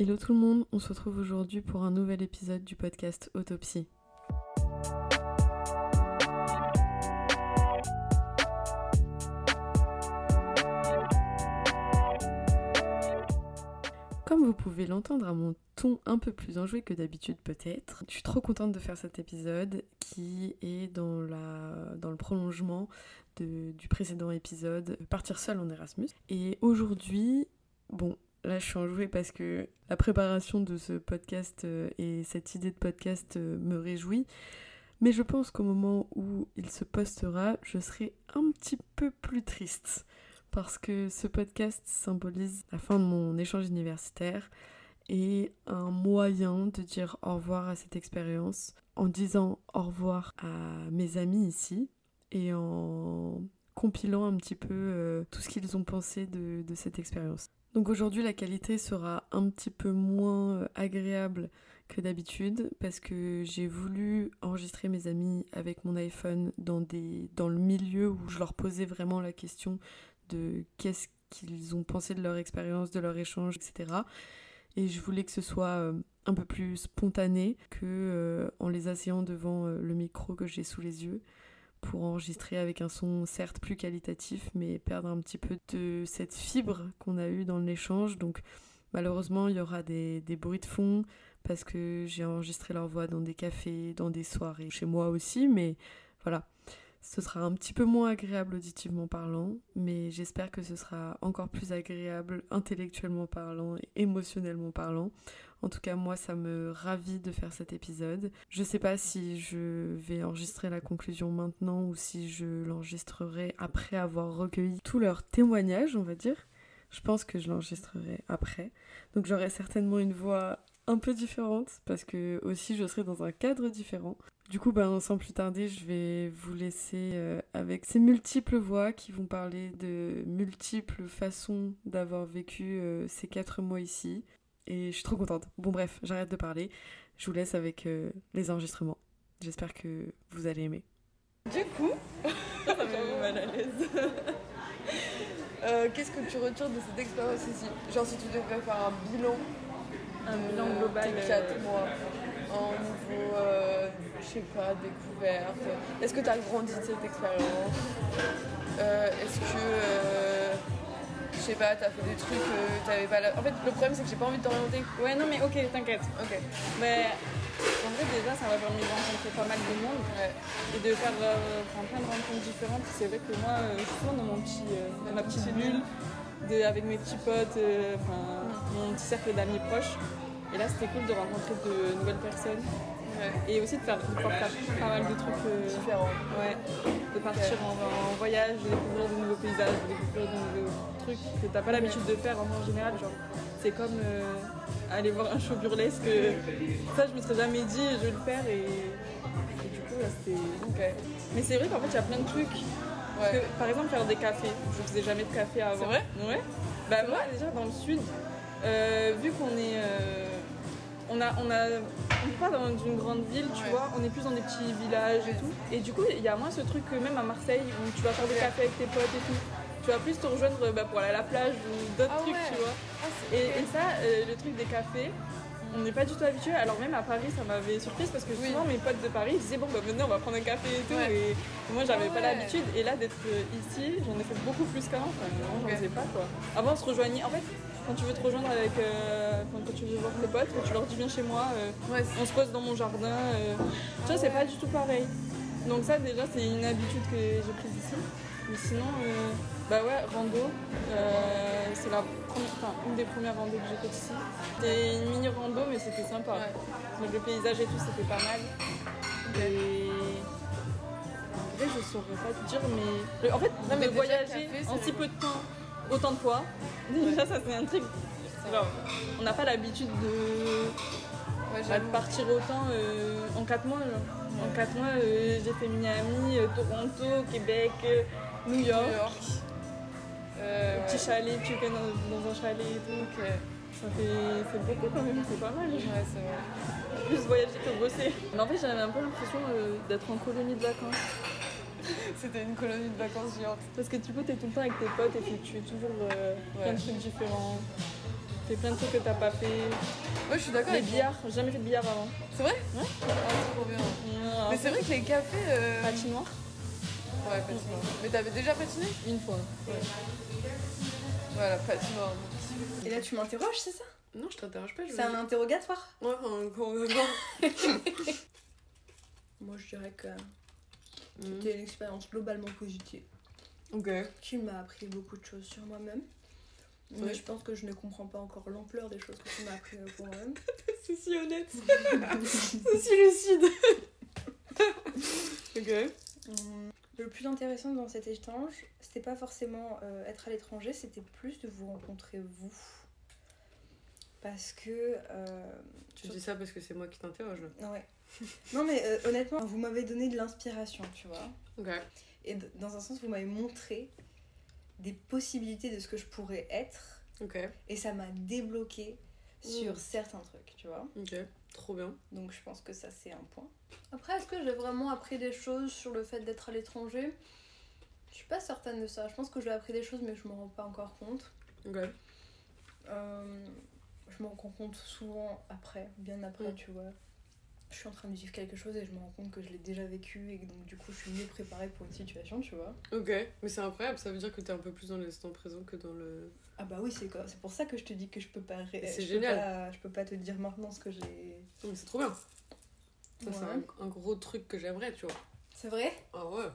Hello tout le monde, on se retrouve aujourd'hui pour un nouvel épisode du podcast Autopsie. Comme vous pouvez l'entendre à mon ton un peu plus enjoué que d'habitude peut-être, je suis trop contente de faire cet épisode qui est dans, le prolongement du précédent épisode Partir seul en Erasmus. Et aujourd'hui, bon, Là, je suis enjouée parce que la préparation de ce podcast euh, et cette idée de podcast euh, me réjouit. Mais je pense qu'au moment où il se postera, je serai un petit peu plus triste. Parce que ce podcast symbolise la fin de mon échange universitaire et un moyen de dire au revoir à cette expérience en disant au revoir à mes amis ici et en compilant un petit peu euh, tout ce qu'ils ont pensé de cette expérience. Donc aujourd'hui la qualité sera un petit peu moins euh, agréable que d'habitude parce que j'ai voulu enregistrer mes amis avec mon iPhone dans, des, dans le milieu où je leur posais vraiment la question de qu'est-ce qu'ils ont pensé de leur expérience, de leur échange, etc. Et je voulais que ce soit euh, un peu plus spontané que euh, en les asseyant devant le micro que j'ai sous les yeux pour enregistrer avec un son certes plus qualitatif, mais perdre un petit peu de cette fibre qu'on a eue dans l'échange. Donc malheureusement, il y aura des, bruits de fond parce que j'ai enregistré leur voix dans des cafés, dans des soirées, chez moi aussi, mais voilà. Ce sera un petit peu moins agréable auditivement parlant, mais j'espère que ce sera encore plus agréable intellectuellement parlant et émotionnellement parlant. En tout cas, moi, ça me ravit de faire cet épisode. Je sais pas si je vais enregistrer la conclusion maintenant ou si je l'enregistrerai après avoir recueilli tous leurs témoignages, on va dire. Je pense que je l'enregistrerai après. Donc j'aurai certainement une voix un peu différente parce que aussi je serai dans un cadre différent. Du coup, ben, sans plus tarder, je vais vous laisser euh, avec ces multiples voix qui vont parler de multiples façons d'avoir vécu euh, ces quatre mois ici. Et je suis trop contente. Bon bref, j'arrête de parler. Je vous laisse avec euh, les enregistrements. J'espère que vous allez aimer. Du coup, ça me mal à l'aise. Qu'est-ce que tu retires de cette expérience ici? Genre si tu devais faire un bilan un bilan global. Tes 4 mois en niveau, euh, je sais pas, découverte Est-ce que tu as grandi de cette expérience? Euh, Est-ce que, euh, je sais pas, tu as fait des trucs que tu pas là En fait, le problème, c'est que j'ai pas envie de t'orienter. Ouais, non, mais ok, t'inquiète. Ok. Mais en fait, déjà, ça m'a permis de rencontrer pas mal de monde et de faire plein de rencontres différentes. C'est vrai que moi, je suis toujours dans, mon petit, ma petite bulle. De, avec mes petits potes, enfin mon petit cercle d'amis proches. Et là, c'était cool de rencontrer de nouvelles personnes. Et aussi de, faire, pouvoir faire pas mal de trucs euh, différents. Ouais. De partir en, voyage, de découvrir de nouveaux paysages, de découvrir de nouveaux trucs que t'as pas l'habitude de faire en général. Genre, c'est comme euh, aller voir un show burlesque. Ça, je me serais jamais dit, je vais le faire. Et, du coup, là, c'était. Mais c'est vrai qu'en fait, il y a plein de trucs. par exemple, faire des cafés. Je faisais jamais de café avant. C'est vrai? Ouais. Bah, moi, déjà, dans le sud, euh, vu qu'on est. Euh, on a, on a, n'est pas dans une grande ville, tu vois, on est plus dans des petits villages et tout. Et du coup, il y a moins ce truc que même à Marseille où tu vas faire des cafés avec tes potes et tout. Tu vas plus te rejoindre bah, pour aller à la plage ou d'autres ah trucs, tu vois. Ah, et, ça, euh, le truc des cafés, on n'est pas du tout habitué. Alors même à Paris, ça m'avait surprise parce que souvent mes potes de Paris disaient bon bah venez on va prendre un café et tout. Et moi j'avais pas l'habitude. Et là d'être ici, j'en ai fait beaucoup plus qu'avant. Enfin, j'en faisais pas quoi. Avant on se rejoignait. En fait, quand tu veux te rejoindre avec, euh, quand, tu veux voir tes potes, tu leur dis viens chez moi, euh, on se pose dans mon jardin. Euh, tu vois, c'est pas du tout pareil. Donc ça déjà c'est une habitude que j'ai prise ici. Mais sinon, bah ouais, rando, c'est la une des premières randos que j'ai faites ici. C'était une mini rando mais c'était sympa. Donc, le paysage et tout c'était pas mal. Et en vrai je saurais pas te dire mais en fait non, mais voyager en si peu de temps autant de fois Déjà, ça c'est un truc. on n'a pas l'habitude de, partir autant euh, en 4 mois. En 4 mois, euh, j'ai fait Miami, euh, Toronto, Québec, New York. petit chalet, tu es dans, un chalet et tout. Ça fait c'est beaucoup quand même, c'est pas mal. Ouais, c'est vrai. Plus voyager que bosser. Mais en fait, j'avais un peu l'impression d'être en colonie de vacances. C'était une colonie de vacances géante. Parce que du coup, t'es tout le temps avec tes potes et tu es toujours euh, plein de trucs différents. fais plein de trucs que t'as pas fait. Ouais, je suis d'accord Les billards, j'ai jamais fait de billard avant. C'est vrai? Ouais. Ah, trop bien. Mais c'est vrai que les cafés. Euh... Patinoire Ouais, patinoire. Mais t'avais déjà patiné? Une fois. Voilà, patinoire. Et là, tu m'interroges, c'est ça? Non, je t'interroge pas. C'est un interrogatoire? Ouais, un. Moi, je dirais que. C'était une expérience globalement positive Ok. qui m'a appris beaucoup de choses sur moi-même. Mais Ouais. je pense que je ne comprends pas encore l'ampleur des choses que tu m'as appris euh, pour moi-même. C'est si honnête. C'est si lucide. ok. Hum, Le plus intéressant dans cet échange, c'était pas forcément euh, être à l'étranger, c'était plus de vous rencontrer vous. Parce que. euh, Tu dis ça parce que c'est moi qui t'interroge ouais. non, mais euh, honnêtement, vous m'avez donné de l'inspiration, tu vois. Ok. Et dans un sens, vous m'avez montré des possibilités de ce que je pourrais être. Ok. Et ça m'a débloqué sur Mm. certains trucs, tu vois. Ok. Trop bien. Donc je pense que ça, c'est un point. Après, est-ce que j'ai vraiment appris des choses sur le fait d'être à l'étranger? Je suis pas certaine de ça. Je pense que j'ai appris des choses, mais je m'en rends pas encore compte. Ok. Euh, je m'en rends compte souvent après, bien après, Mm. tu vois. Je suis en train de vivre quelque chose et je me rends compte que je l'ai déjà vécu et que donc du coup je suis mieux préparée pour une situation, tu vois. Ok. Mais c'est incroyable. Ça veut dire que t'es un peu plus dans l'instant présent que dans le. Ah bah oui, c'est quoi C'est pour ça que je te dis que je peux pas C'est je peux génial. pas- je peux pas te dire maintenant ce que j'ai. Donc c'est trop bien. Ça, c'est un, un gros truc que j'aimerais, tu vois. C'est vrai? Ah ouais.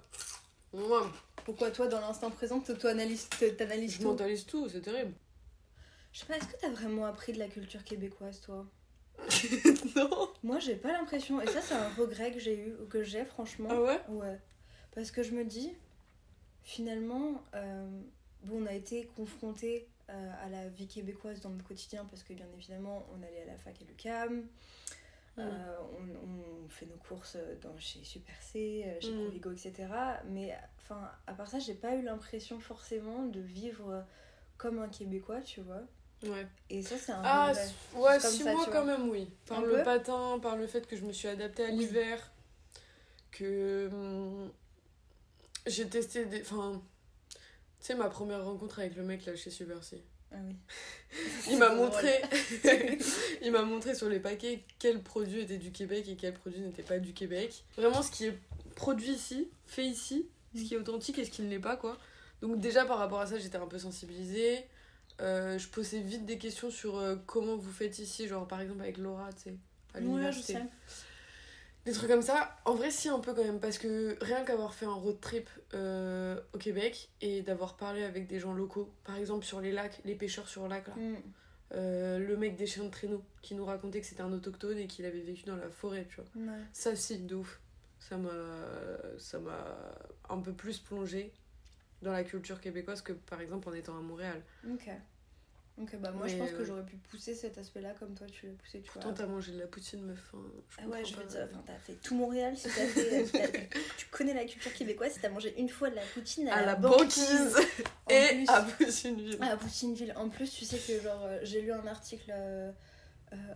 Ouais. Pourquoi toi dans l'instant présent t'analyses Je tout? mentalise tout, c'est terrible. Je sais pas, est-ce que t'as vraiment appris de la culture québécoise toi? non. Moi j'ai pas l'impression, et ça c'est un regret que j'ai eu, ou que j'ai franchement. Ah ouais? Ouais. Parce que je me dis, finalement, euh, bon, on a été confrontés euh, à la vie québécoise dans notre quotidien parce que bien évidemment on allait à la fac et l'UQAM. Euh, on, on fait nos courses dans, chez Super C, euh, chez Mm. Provigo, etc. Mais enfin, à part ça, j'ai pas eu l'impression forcément de vivre comme un Québécois, tu vois. Ouais. Et ça, c'est un Ah, ouais, comme si ça, moi tu quand même, oui. Par Un le peu patin, par le fait que je me suis adaptée à Oui. l'hiver, que hum, j'ai testé des. Enfin, tu sais, ma première rencontre avec le mec là chez Super C. Ah oui. Il m'a montré, il m'a montré sur les paquets quels produits étaient du Québec et quels produits n'étaient pas du Québec. Vraiment, ce qui est produit ici, fait ici, ce qui est authentique et ce qui ne l'est pas, quoi. Donc déjà par rapport à ça, j'étais un peu sensibilisée. Euh, je posais vite des questions sur euh, comment vous faites ici, genre par exemple avec Laura, tu sais, à Ouais, l'université. sais. Des trucs comme ça, en vrai, si, un peu quand même, parce que rien qu'avoir fait un road trip euh, au Québec et d'avoir parlé avec des gens locaux, par exemple sur les lacs, les pêcheurs sur lac là, Mm. le mec des chiens de traîneau qui nous racontait que c'était un autochtone et qu'il avait vécu dans la forêt, tu vois. Ouais. Ça, c'est de ouf. Ça m'a ça m'a un peu plus plongé dans la culture québécoise que par exemple en étant à Montréal. Ok. Ok, bah moi je pense que j'aurais pu pousser cet aspect-là comme toi tu l'as poussé, tu vois. Pourtant, t'as mangé de la poutine, meuf. hein, Ah ouais, je veux dire, enfin, t'as fait tout Montréal, si t'as fait, t'as- tu connais la culture québécoise, si t'as mangé une fois de la poutine à, À la banquise et plus- à Poutineville. à Poutineville. En plus, tu sais que genre euh, j'ai lu un article euh,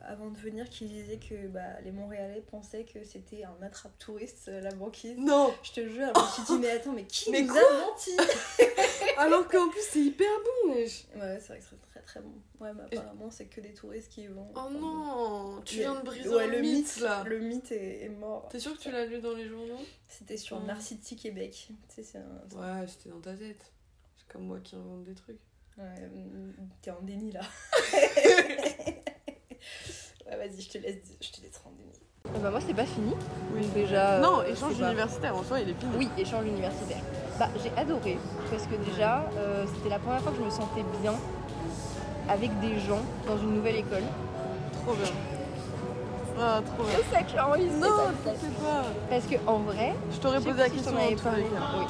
avant de venir qui disait que bah, les Montréalais pensaient que c'était un attrape touriste la banquise. Non Je te jure, je me suis dit mais attends, mais qui Mais nous a menti Alors qu'en plus, c'est hyper bon, wesh. Ouais, c'est vrai que c'est très très bon. Ouais, mais apparemment c'est que des touristes qui y vont. Oh non Tu viens de briser ouais, le mythe, là. Le mythe est, est mort. T'es sûr que tu l'as lu dans les journaux? C'était sur Mm. Narcity Québec. Tu sais, c'est un. c'est- Ouais, c'était dans ta tête. C'est comme moi qui invente des trucs. Ouais, mm, t'es en déni là. ouais, vas-y, je te laisse, je te laisse en déni. bah moi c'est pas fini. Oui. Déjà. non, euh, échange c'est pas- universitaire, en soi, il est fini. Oui, échange universitaire. Bah j'ai adoré parce que déjà euh, c'était la première fois que je me sentais bien avec des gens dans une nouvelle école. Trop bien. Ah, trop bien. C'est ça que j'ai enregistré. Non, ça, pas. Parce que en vrai, Je t'aurais posé la si question avais en. Oui.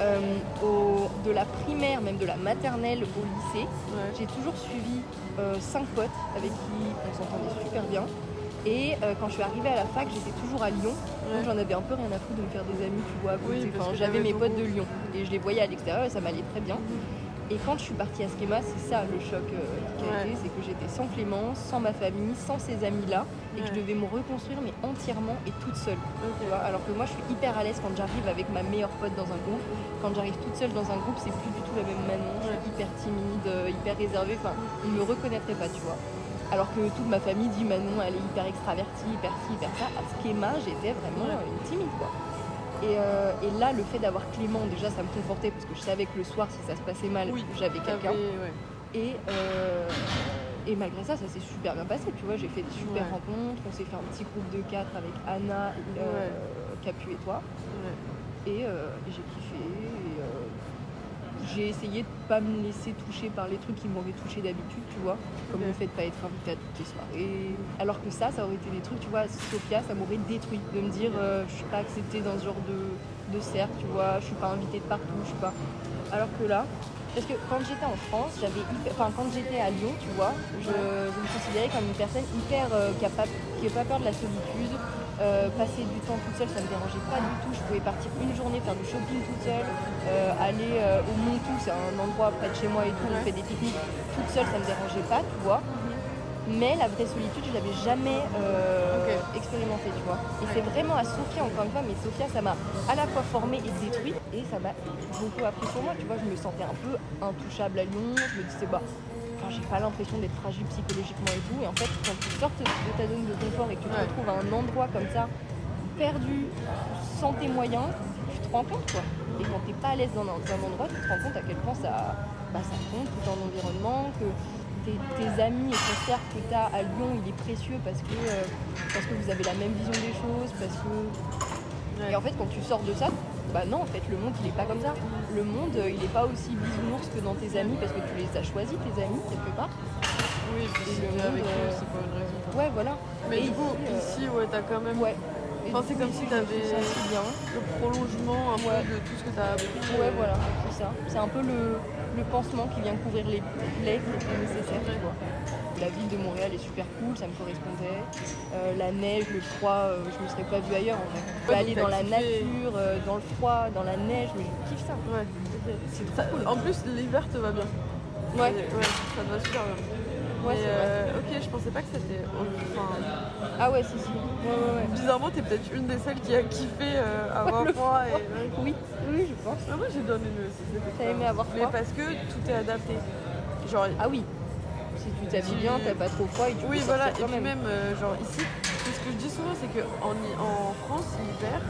Euh, au- de la primaire, même de la maternelle au lycée, Ouais. j'ai toujours suivi euh, cinq potes avec qui on s'entendait super bien. Et euh, quand je suis arrivée à la fac, j'étais toujours à Lyon. Ouais. Donc j'en avais un peu rien à foutre de me faire des amis, tu vois. Oui, Enfin, J'avais mes potes de. Lyon et je les voyais à l'extérieur et ça m'allait très bien. Et quand je suis partie à Schema, c'est ça le choc euh, qui a Ouais. été, c'est que j'étais sans Clémence, sans ma famille, sans ces amis-là, et que je devais me reconstruire, mais entièrement et toute seule. Ok. Tu vois alors que moi, je suis hyper à l'aise quand j'arrive avec ma meilleure pote dans un groupe. Quand j'arrive toute seule dans un groupe, c'est plus du tout la même Manon. Je suis hyper timide, euh, hyper réservée. Enfin, ils me reconnaîtraient pas, tu vois. Alors que toute ma famille dit Manon, elle est hyper extravertie, hyper ci, hyper ça. À Schema, j'étais vraiment euh, une timide, quoi. Et, euh, et là, le fait d'avoir Clément, déjà, ça me confortait parce que je savais que le soir, si ça se passait mal, Oui, j'avais quelqu'un. T'avais- ouais. Et, euh, et malgré ça, ça s'est super bien passé. Tu vois, j'ai fait des super Ouais. rencontres. On s'est fait un petit groupe de quatre avec Anna, euh, Capu et toi. Et j'ai kiffé. J'ai essayé de pas me laisser toucher par les trucs qui m'auraient touché d'habitude, tu vois. Comme le fait de pas être invitée à toutes les soirées. Alors que ça, ça aurait été des trucs, tu vois, Sophia, ça m'aurait détruit. De me dire, euh, je suis pas acceptée dans ce genre de, de cercle, tu vois. Je suis pas invitée de partout, je suis pas. Alors que là, parce que quand j'étais en France, j'avais hyper- enfin quand j'étais à Lyon, tu vois, je, je me considérais comme une personne hyper euh, qui a pas qui a pas peur de la solitude. Euh, passer du temps toute seule, ça me dérangeait pas du tout. Je pouvais partir une journée faire du shopping toute seule, euh, aller euh, au Montou, c'est un endroit près de chez moi et tout, on fait des pique-niques toute seule, ça me dérangeait pas, tu vois. Mais la vraie solitude, je l'avais jamais expérimentée, tu vois. Et c'est vraiment à Sofia, encore une fois, mais Sofia, ça m'a à la fois formée et détruite, et ça m'a beaucoup appris sur moi, tu vois. Je me sentais un peu intouchable à Lyon, je me disais, bah, enfin, j'ai pas l'impression d'être fragile psychologiquement et tout. Et en fait, quand tu sortes de ta zone de confort et que tu te Ouais. retrouves à un endroit comme ça, perdu, sans tes moyens, tu te rends compte, quoi. Et quand t'es pas à l'aise dans un, dans un endroit, tu te rends compte à quel point ça, bah, ça compte tout ton environnement, que tes, amis et ton cercle que tu as à Lyon, il est précieux parce que, euh, parce que vous avez la même vision des choses, parce que... Ouais. Et en fait, quand tu sors de ça, bah non, en fait, le monde, il est pas comme ça. Le monde, euh, il est pas aussi bisounours que dans tes amis parce que tu les as choisis, tes amis, quelque part. Oui, Et le avec eux, euh, c'est pas une raison. Ouais, voilà. Mais Et du coup, ici, euh, ici, ouais, t'as quand même Ouais. Enfin, c'est comme si suis sentie bien. le prolongement un Ouais. peu de tout ce que t'as appris. Ouais, voilà, c'est ça. C'est un peu le, le pansement qui vient couvrir les plaies qui étaient nécessaires, tu vois. La ville de Montréal est super cool, ça me correspondait. Euh, la neige, le froid, euh, je me serais pas vue ailleurs en fait. Je peux Ouais, aller dans la nature, euh, dans le froid, dans la neige, mais je kiffe ça. Ouais. C'est cool. En plus, l'hiver te va bien. Ouais, ouais, ça te va super bien. ouais, Mais, c'est vrai. euh, ok, je pensais pas que c'était. Enfin, Ah ouais, si, si. Ouais, bizarrement, t'es peut-être une des celles qui a kiffé avoir froid. Et, Oui, oui, je pense. Ah, moi, j'ai bien aimé aussi T'as aimé avoir Mais froid parce que tout est adapté. Genre, Ah oui. Si tu t'habilles bien, t'as pas trop froid et tu oui, peux voilà. Et puis même. même, euh, genre ici, c'est ce que je dis souvent, c'est qu'en en France, l'hiver,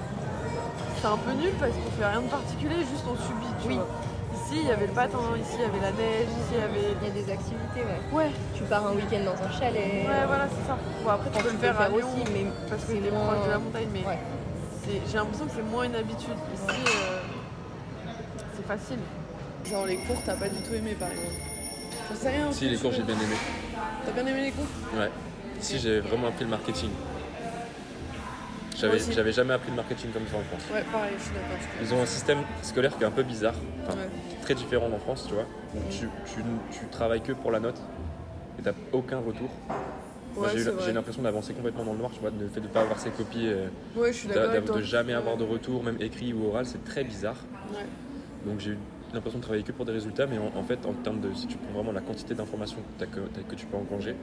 c'est un peu nul parce qu'on fait rien de particulier, juste on subit. Tu Oui. vois. Ici, il y avait le patin, ici, il y avait la neige, ici, il y avait. Il y a des activités, ouais. Ouais, Tu pars un week-end dans un chalet. ouais, voilà, c'est ça. Bon, après, tu peux le faire à Lyon, aussi, mais parce que c'est moins- proche de la montagne, mais Ouais. j'ai l'impression que c'est moins une habitude. Ici, euh, c'est facile. Genre les cours, t'as pas du tout aimé par exemple. J'en sais rien. Si, les cours, j'ai bien aimé. T'as bien aimé les cours Ouais. Ici, j'ai vraiment appris le marketing. J'avais, jamais appris le marketing comme ça en France. Ouais, pareil, je suis d'accord. Ils ont un système scolaire qui est un peu bizarre, enfin, Ouais. très différent en France, tu vois. où tu, tu, tu travailles que pour la note et t'as aucun retour. Ouais, j'ai, l'impression d'avancer complètement dans le noir, tu vois, le fait de ne pas avoir ses copies, euh, Ouais, je suis toi. de jamais avoir de retour, même écrit ou oral, c'est très bizarre. Ouais. Donc j'ai eu l'impression de travailler que pour des résultats, mais en, en fait, en termes de, si tu prends vraiment la quantité d'informations que, que, que tu peux engranger,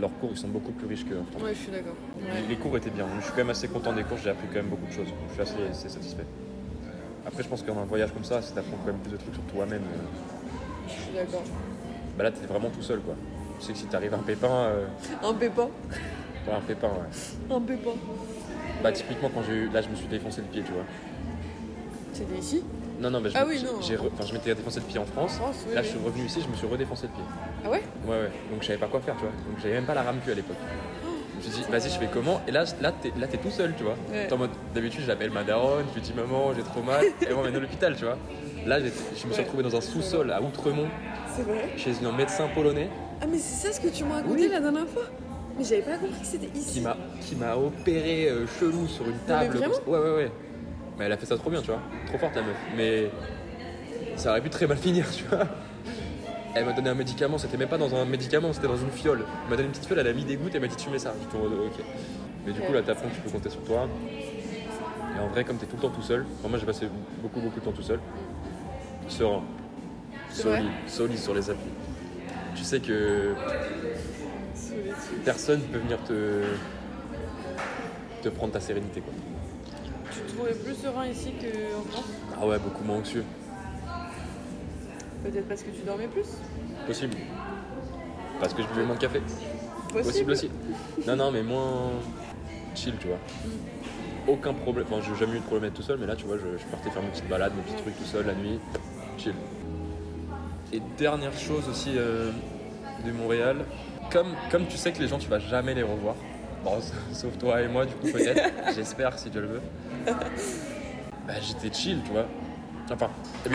leurs cours ils sont beaucoup plus riches qu'en France. Ouais, je suis d'accord. Les- Ouais. Les cours étaient bien, je suis quand même assez content des cours, j'ai appris quand même beaucoup de choses, je suis assez, assez satisfait. Après, je pense qu'en un voyage comme ça, si t'apprends quand même plus de trucs sur toi-même, euh, Je suis d'accord. bah là t'es vraiment tout seul quoi. Tu sais que si t'arrives à un pépin, euh, Un pépin. ouais, un pépin, ouais. Un pépin. Bah typiquement quand j'ai eu, là je me suis défoncé le pied, tu vois. C'était ici Non, non, bah, je, Ah me- oui, j'ai- non. j'ai re- enfin, je m'étais défoncé le pied en France. France, oui. Là oui. je suis revenu ici, je me suis redéfoncé le pied. Ah ouais? Ouais, ouais. Donc je savais pas quoi faire, tu vois. Donc j'avais même pas la rame à l'époque. Je me suis dit, vas-y, je fais comment? Et là, là, t'es, là, t'es tout seul, tu vois. Ouais. T'es en mode, d'habitude, j'appelle ma daronne, je lui dis, maman, j'ai trop mal, et on m'amène à l'hôpital, tu vois. Là, je me suis Ouais. retrouvé dans un sous-sol à Outremont, C'est vrai? Chez un médecin polonais, Ah, mais c'est ça ce que tu m'as raconté la dernière fois? Mais j'avais pas compris que c'était ici. qui m'a, qui m'a opéré euh, chelou sur une table. Ouais, ouais, ouais. Mais elle a fait ça trop bien, tu vois. Trop forte, la meuf. Mais ça aurait pu très mal finir, tu vois. Elle m'a donné un médicament, c'était même pas dans un médicament, c'était dans une fiole. Elle m'a donné une petite fiole, elle a mis des gouttes, elle m'a dit tu mets ça. Je ok. Mais du coup, là, t'apprends que tu peux compter sur toi. Et en vrai, comme t'es tout le temps tout seul, enfin, moi j'ai passé beaucoup, beaucoup de temps tout seul, serein. Solide, solide sur les applis. Tu sais que personne peut venir te te prendre ta sérénité quoi. Tu te trouvais plus serein ici qu'en France Ah ouais, beaucoup moins anxieux. Peut-être parce que tu dormais plus Possible. Parce que je buvais moins de café. Possible, Possible aussi. Non, non, mais moins chill, tu vois. Aucun problème. Enfin, j'ai jamais eu de problème à être tout seul, mais là, tu vois, je, je partais faire mes petites balades, mes petits trucs tout seul la nuit. Chill. Et dernière chose aussi euh, de Montréal, comme, comme tu sais que les gens, tu vas jamais les revoir. Bon, sauf toi et moi, du coup, peut-être. J'espère, si Dieu le veut. Bah, j'étais chill, tu vois. Enfin,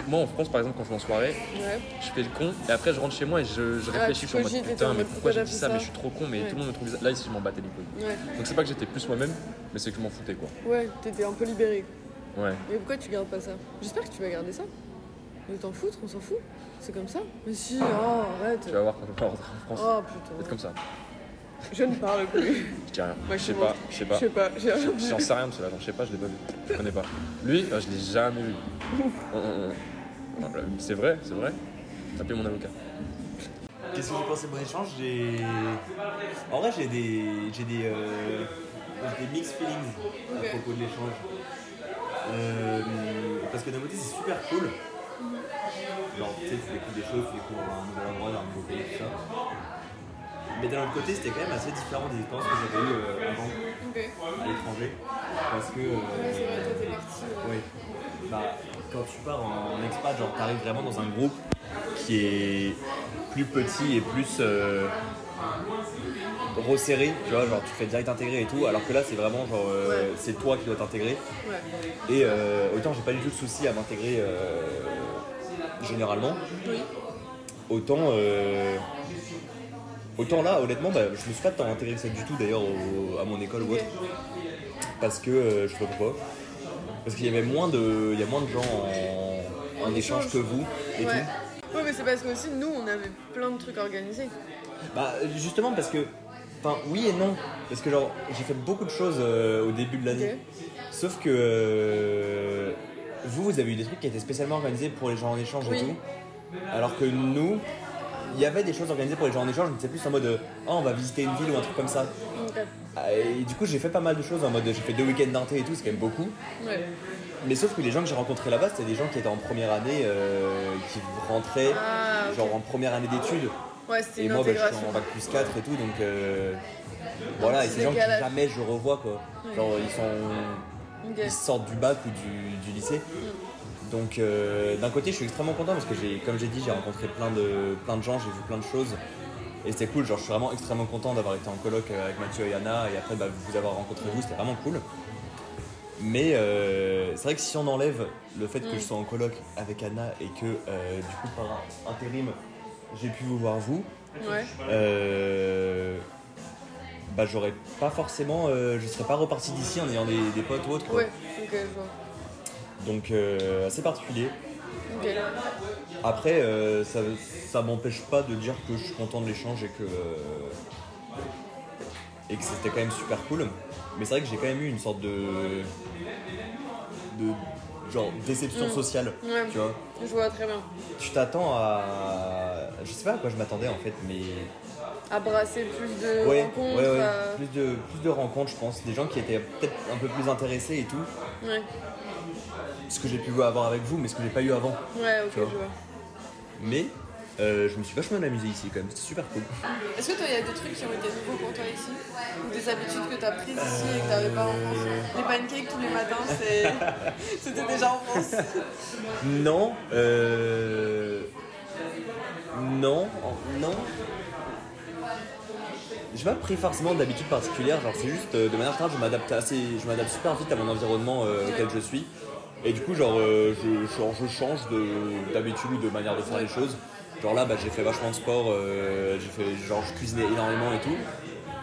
moi en France, par exemple, quand je vais en soirée, Ouais. je fais le con et après je rentre chez moi et je, je Ah, réfléchis suis et t'es putain mais pourquoi j'ai dit ça mais je suis trop con mais Ouais. tout le monde me trouve bizarre. Là ici je m'en battais les couilles. Ouais. Donc c'est pas que j'étais plus moi-même mais c'est que je m'en foutais quoi. Ouais, t'étais un peu libéré. Ouais. Mais pourquoi tu gardes pas ça? J'espère que tu vas garder ça. Mais t'en foutre, on s'en fout. C'est comme ça. Mais si, oh, arrête. Tu vas voir quand je vais rentrer en France. Oh putain. comme ça. Je ne parle plus. Je dis rien. Moi, je je sais pas, je sais Je pas. sais rien vu. J'en sais rien de cela, je sais pas, je l'ai pas vu. Je connais pas. Lui, euh, je l'ai jamais vu. On- on- non, bah, C'est vrai, c'est vrai. Appelez mon avocat. Qu'est-ce que j'ai pensé de mon échange? J'ai. En vrai, j'ai des. J'ai des. euh, j'ai des mixed feelings à propos de l'échange. Euh, parce que d'un côté, c'est super cool. Genre, tu sais, tu découvres des choses, tu découvres un nouvel endroit, un nouveau pays, tout ça. Mais d'un autre côté, c'était quand même assez différent des expériences que j'avais eues euh, avant à l'étranger. Parce que. euh, Ouais, parti. ouais. Bah, quand tu pars en, en expat, genre t'arrives vraiment dans un groupe qui est plus petit et plus euh, resserré, tu vois, genre tu fais direct intégrer et tout, alors que là c'est vraiment genre euh, Ouais. c'est toi qui dois t'intégrer. Ouais. Et euh, autant j'ai pas du tout de souci à m'intégrer euh, généralement, Oui. autant euh, autant là honnêtement bah, je me suis pas tant ça du tout d'ailleurs au- à mon école ou autre. Parce que euh, je sais pas pourquoi. Parce qu'il y avait moins de il y a moins de gens en, échange que vous et Ouais. tout. Ouais, mais c'est parce que aussi nous on avait plein de trucs organisés. bah justement parce que enfin oui et non. Parce que genre j'ai fait beaucoup de choses euh, au début de l'année. Sauf que euh, vous vous avez eu des trucs qui étaient spécialement organisés pour les gens en échange Oui. et tout. Alors que nous il y avait des choses organisées pour les gens en échange mais c'est plus en mode euh, Ah, on va visiter une ville ou un truc comme ça. Ah, Et du coup, j'ai fait pas mal de choses en mode j'ai fait deux week-ends d'inté et tout, c'est quand même beaucoup. Ouais. Mais sauf que les gens que j'ai rencontrés là-bas, c'était des gens qui étaient en première année, euh, qui rentraient Ah, genre en première année d'études. Ouais, Et une moi, bah, je suis en bac plus 4 et tout, donc euh, voilà. Et ces gens que jamais je revois quoi. Ouais. Genre, ils sont. Ils sortent du bac ou du, du lycée. Donc euh, d'un côté je suis extrêmement content parce que j'ai comme j'ai dit j'ai rencontré plein de, plein de gens, j'ai vu plein de choses et c'était cool, genre je suis vraiment extrêmement content d'avoir été en coloc euh, avec Mathieu et Anna et après bah, vous avoir rencontré vous, c'était vraiment cool. Mais euh, c'est vrai que si on enlève le fait que Mm. je sois en coloc avec Anna et que euh, du coup par intérim j'ai pu vous voir vous, Ouais. euh, bah j'aurais pas forcément, je serais pas reparti d'ici en ayant des, des potes ou autre quoi. Ouais. Ok, je vois. Donc euh, assez particulier. Après, euh, ça, ça m'empêche pas de dire que je suis content de l'échange et que et que c'était quand même super cool. Mais c'est vrai que j'ai quand même eu une sorte de de genre déception Mm. sociale, Ouais. tu vois. Je vois très bien. Tu t'attends à je sais pas à quoi je m'attendais en fait, mais À brasser plus de ouais, rencontres. ouais, ouais. à- plus de plus de rencontres, je pense, des gens qui étaient peut-être un peu plus intéressés et tout. Ce que j'ai pu avoir avec vous, mais ce que j'ai pas eu avant. Ouais, ok, je vois. Mais euh, je me suis vachement amusé ici quand même, c'était super cool. Est-ce que toi, il y a des trucs qui ont été nouveaux pour toi ici Ou des habitudes que tu as prises ici et que tu n'avais pas en France Les pancakes tous les matins, c'était déjà en France. Non, euh... Non, non. J'ai pas pris forcément d'habitude particulière, genre c'est juste euh, de manière générale je m'adapte assez, je m'adapte super vite à mon environnement euh, auquel je suis. Et du coup genre euh, je, genre, je change de- d'habitude ou de manière de faire les choses. Genre là bah, j'ai fait vachement de sport, euh, j'ai fait genre je cuisinais énormément et tout.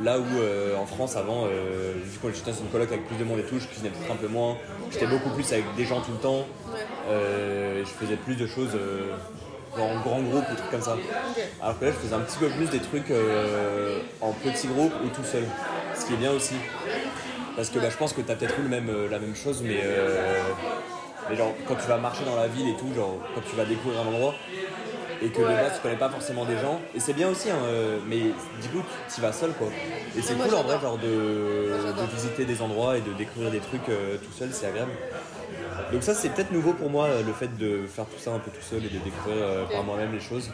Là où euh, en France avant, euh, vu que j'étais dans une coloc avec plus de monde et tout, je cuisinais peut-être un peu moins. J'étais beaucoup plus avec des gens tout le temps. Je faisais plus de choses genre en grand groupe ou trucs comme ça. Alors que là, je faisais un petit peu plus des trucs en petit groupe ou tout seul. Ce qui est bien aussi. Parce que bah, je pense que tu as peut-être eu le même, la même chose, mais, euh, mais genre quand tu vas marcher dans la ville et tout, genre quand tu vas découvrir un endroit, et que de Ouais. base tu connais pas forcément des gens. Et c'est bien aussi, hein, euh, mais du coup tu vas seul quoi. Et c'est cool en vrai, genre de, Moi, j'adore. de visiter des endroits et de découvrir des trucs euh, tout seul, c'est agréable. Donc ça c'est peut-être nouveau pour moi, euh, le fait de faire tout ça un peu tout seul et de découvrir euh, par moi-même les choses.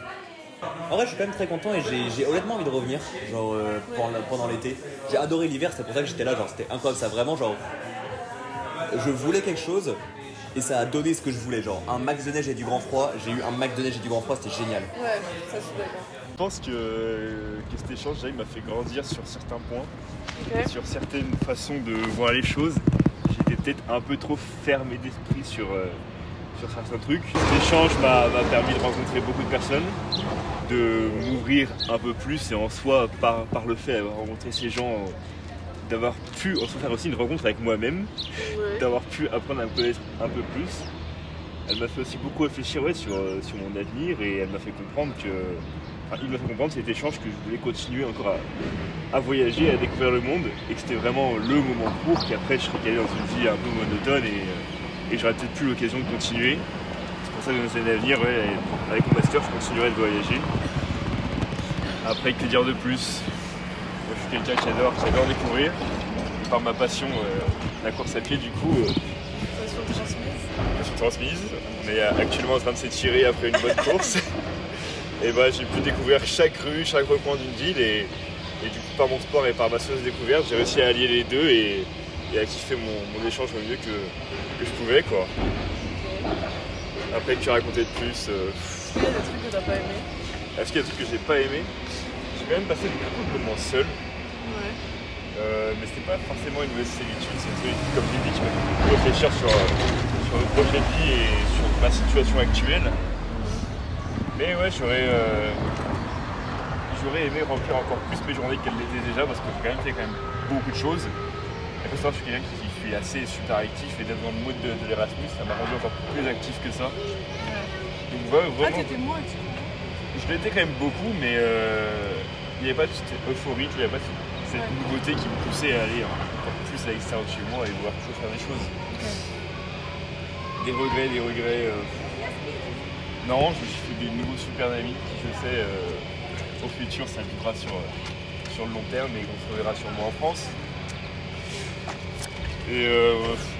En vrai, je suis quand même très content et j'ai- honnêtement envie de revenir, genre euh, pendant, pendant l'été. J'ai adoré l'hiver, c'est pour ça que j'étais là, genre c'était incroyable, ça vraiment genre. Je voulais quelque chose et ça a donné ce que je voulais, genre un max de neige et du grand froid. J'ai eu un max de neige et du grand froid, c'était génial. Ouais, ça je suis d'accord. Je pense que, que cet échange déjà, il m'a fait grandir sur certains points, Ok. sur certaines façons de voir les choses. J'étais peut-être un peu trop fermé d'esprit sur, euh, sur certains trucs. Cet échange m'a m'a permis de rencontrer beaucoup de personnes, de m'ouvrir un peu plus et en soi, par, par le fait d'avoir rencontré ces gens, euh, d'avoir pu en faire aussi une rencontre avec moi-même, Ouais. d'avoir pu apprendre à me connaître un peu plus. Elle m'a fait aussi beaucoup réfléchir ouais, sur, euh, sur mon avenir et elle m'a fait comprendre que. Enfin, il m'a fait comprendre cet échange que je voulais continuer encore à, à voyager, à découvrir le monde et que c'était vraiment le moment pour qu'après je serais calé dans une vie un peu monotone et, euh, et j'aurais peut-être plus l'occasion de continuer. C'est pour ça que dans les années à venir, ouais, avec mon master, je continuerai de voyager. Après, que dire de plus? Suis quelqu'un qui adore, qui adore découvrir. Et par ma passion, euh, la course à pied, du coup, euh, Passion transmise. passion transmise. On est euh, actuellement en train de s'étirer après une bonne course. et bah, j'ai pu découvrir chaque rue, chaque recoin d'une ville. Et, et du coup, par mon sport et par ma sauce découverte, j'ai réussi à allier les deux et, et à kiffer mon, mon échange au mieux que, que je pouvais. Quoi. Après, que raconter de plus euh, Est-ce qu'il y a des trucs que t'as pas aimé Est-ce qu'il y a des trucs que j'ai pas aimé J'ai quand même passé beaucoup de moments seul. Ouais. Euh, mais c'était pas forcément une mauvaise solitude, c'est une solitude comme Lily qui m'a fait réfléchir sur, euh, sur le projet de vie et sur ma situation actuelle. Mais ouais, j'aurais euh, j'aurais aimé remplir encore plus mes journées qu'elles l'étaient déjà parce que j'ai quand même fait quand même beaucoup de choses. Il faut savoir que je suis quelqu'un qui suis assez super actif et d'être dans le mode de, de l'Erasmus, ça m'a rendu encore plus actif que ça. Donc ouais, Ah, vraiment, t'étais moins actif. je l'étais quand même beaucoup, mais euh, il n'y avait pas de cette euphorie, il n'y avait pas cette cette nouveauté qui me poussait à aller encore plus à l'extérieur de chez moi et vouloir toujours faire des choses. Des regrets, des regrets. euh, Non, je me suis fait des nouveaux super amis qui, je sais, euh, au futur, ça vivra sur, euh, sur le long terme et on se reverra sûrement en France. Et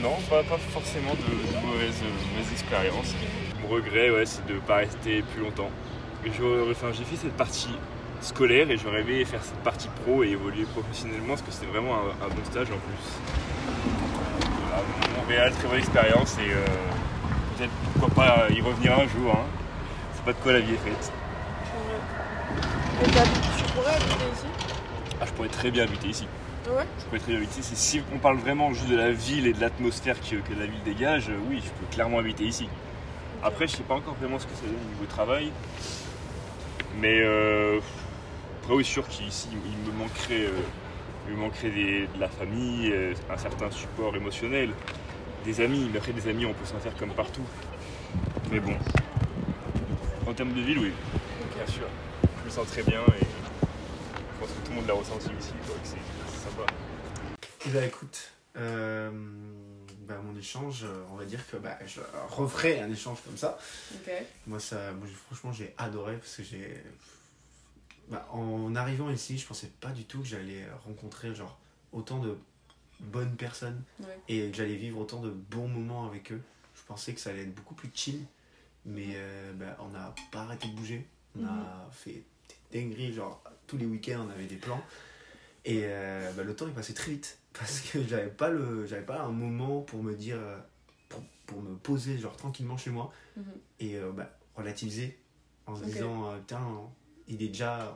non, pas, forcément de, mauvaises, expériences. Mon regret, ouais, c'est de ne pas rester plus longtemps. J'ai fait cette partie scolaire et j'aurais aimé faire cette partie pro et évoluer professionnellement parce que c'était vraiment un, un bon stage en plus. Voilà, Montréal, très bonne expérience et euh, peut-être pourquoi pas y revenir un jour. Hein. C'est pas de quoi la vie est faite. Ouais. Et t'as- tu pourrais habiter ici? Ah, je pourrais très bien habiter ici. Ouais? Je pourrais très bien habiter ici. Si on parle vraiment juste de la ville et de l'atmosphère que, que la ville dégage, euh, oui, je peux clairement habiter ici. Après, je sais pas encore vraiment ce que ça donne au niveau travail. Mais euh, après, oui, sûr qu'ici, il me manquerait, euh, il me manquerait des- de la famille, euh, un certain support émotionnel, des amis. Mais après, des amis, on peut s'en faire comme partout. Mais bon, en termes de ville, oui, bien sûr. Je me sens très bien et je pense que tout le monde l'a ressenti ici. quoi, que C'est sympa. Eh ben écoute, euh, bah, mon échange, on va dire que bah, je referai un échange comme ça. Moi, ça, moi, franchement, j'ai adoré parce que j'ai. Bah, en arrivant ici, je pensais pas du tout que j'allais rencontrer genre autant de bonnes personnes Ouais. et que j'allais vivre autant de bons moments avec eux. Je pensais que ça allait être beaucoup plus chill, mais euh, bah, on n'a pas arrêté de bouger. On a fait des dingueries, genre tous les week-ends, on avait des plans. Et euh, bah, le temps est passé très vite parce que j'avais pas le j'avais pas un moment pour me dire euh, pour, pour me poser genre tranquillement chez moi Mhm. et euh, bah, relativiser en se disant putain il est déjà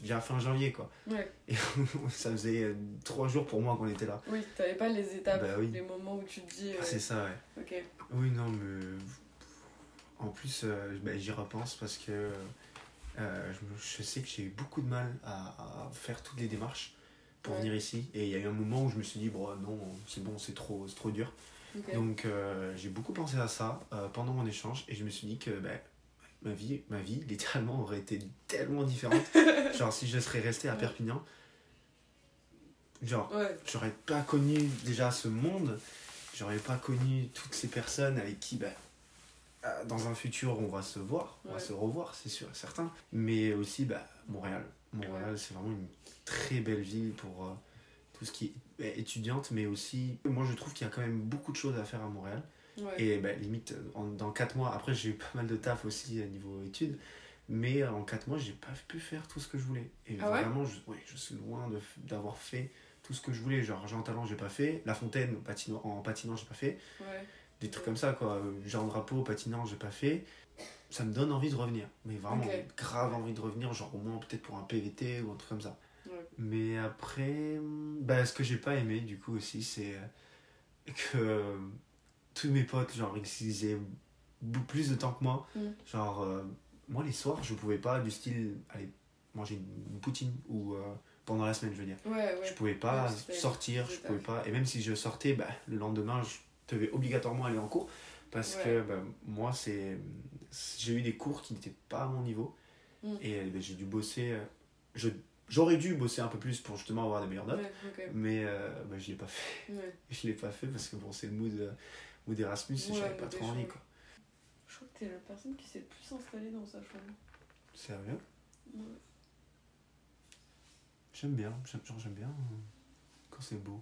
déjà fin janvier quoi Ouais. et ça faisait euh, trois jours pour moi qu'on était là Oui, t'avais pas les étapes, Bah oui. les moments où tu te dis. euh, Ah, c'est ça ouais oui non mais en plus euh, bah, j'y repense parce que euh, je, sais que j'ai eu beaucoup de mal à, à faire toutes les démarches pour Ouais. venir ici et il y a eu un moment où je me suis dit bon non c'est bon c'est trop c'est trop dur. Donc euh, j'ai beaucoup pensé à ça euh, pendant mon échange et je me suis dit que ben, ma, vie, ma vie littéralement aurait été tellement différente. genre si je serais resté à. Perpignan, genre Ouais. j'aurais pas connu déjà ce monde, j'aurais pas connu toutes ces personnes avec qui ben, euh, dans un futur, on va se voir, on va se revoir, c'est sûr et certain. Mais aussi, bah, Montréal. Montréal, c'est vraiment une très belle ville pour euh, tout ce qui est euh, étudiante, mais aussi, moi je trouve qu'il y a quand même beaucoup de choses à faire à Montréal. Ouais. Et bah, limite, en- dans 4 mois, après j'ai eu pas mal de taf aussi à niveau études, mais en 4 mois, j'ai pas pu faire tout ce que je voulais. Et Ah ouais vraiment, je, ouais, je suis loin d'avoir fait tout ce que je voulais. Genre, Jean Talent, j'ai pas fait. La Fontaine, patino, en patinant, j'ai pas fait. Des trucs comme ça, quoi. Jean Drapeau, patinant, j'ai pas fait. Ça me donne envie de revenir. Mais vraiment, grave envie de revenir, genre au moins peut-être pour un PVT ou un truc comme ça. Mais après, bah, ce que j'ai pas aimé, du coup, aussi, c'est euh, que euh, tous mes potes, genre, ils faisaient bou- plus de temps que moi. Mm. Genre, euh, moi, les soirs, je pouvais pas, du style, aller manger une, poutine ou euh, pendant la semaine, je veux dire. Ouais, ouais. Je pouvais pas Ouais, sortir, je pouvais pas. Et même si je sortais, bah, le lendemain, je devais obligatoirement aller en cours. Parce que bah, moi, c'est j'ai eu des cours qui n'étaient pas à mon niveau. Mm. Et euh, bah, j'ai dû bosser. je- J'aurais dû bosser un peu plus pour justement avoir des meilleures notes. Ouais. Mais euh, bah, je l'ai pas fait. Ouais. Je l'ai pas fait parce que bon, c'est le mood, euh, mood Erasmus et Ouais, j'avais pas trop envie. Quoi. Je crois que t'es la personne qui s'est le plus installée dans sa chambre. Sérieux? Ouais. J'aime bien. J'aime genre, j'aime bien euh, quand c'est beau.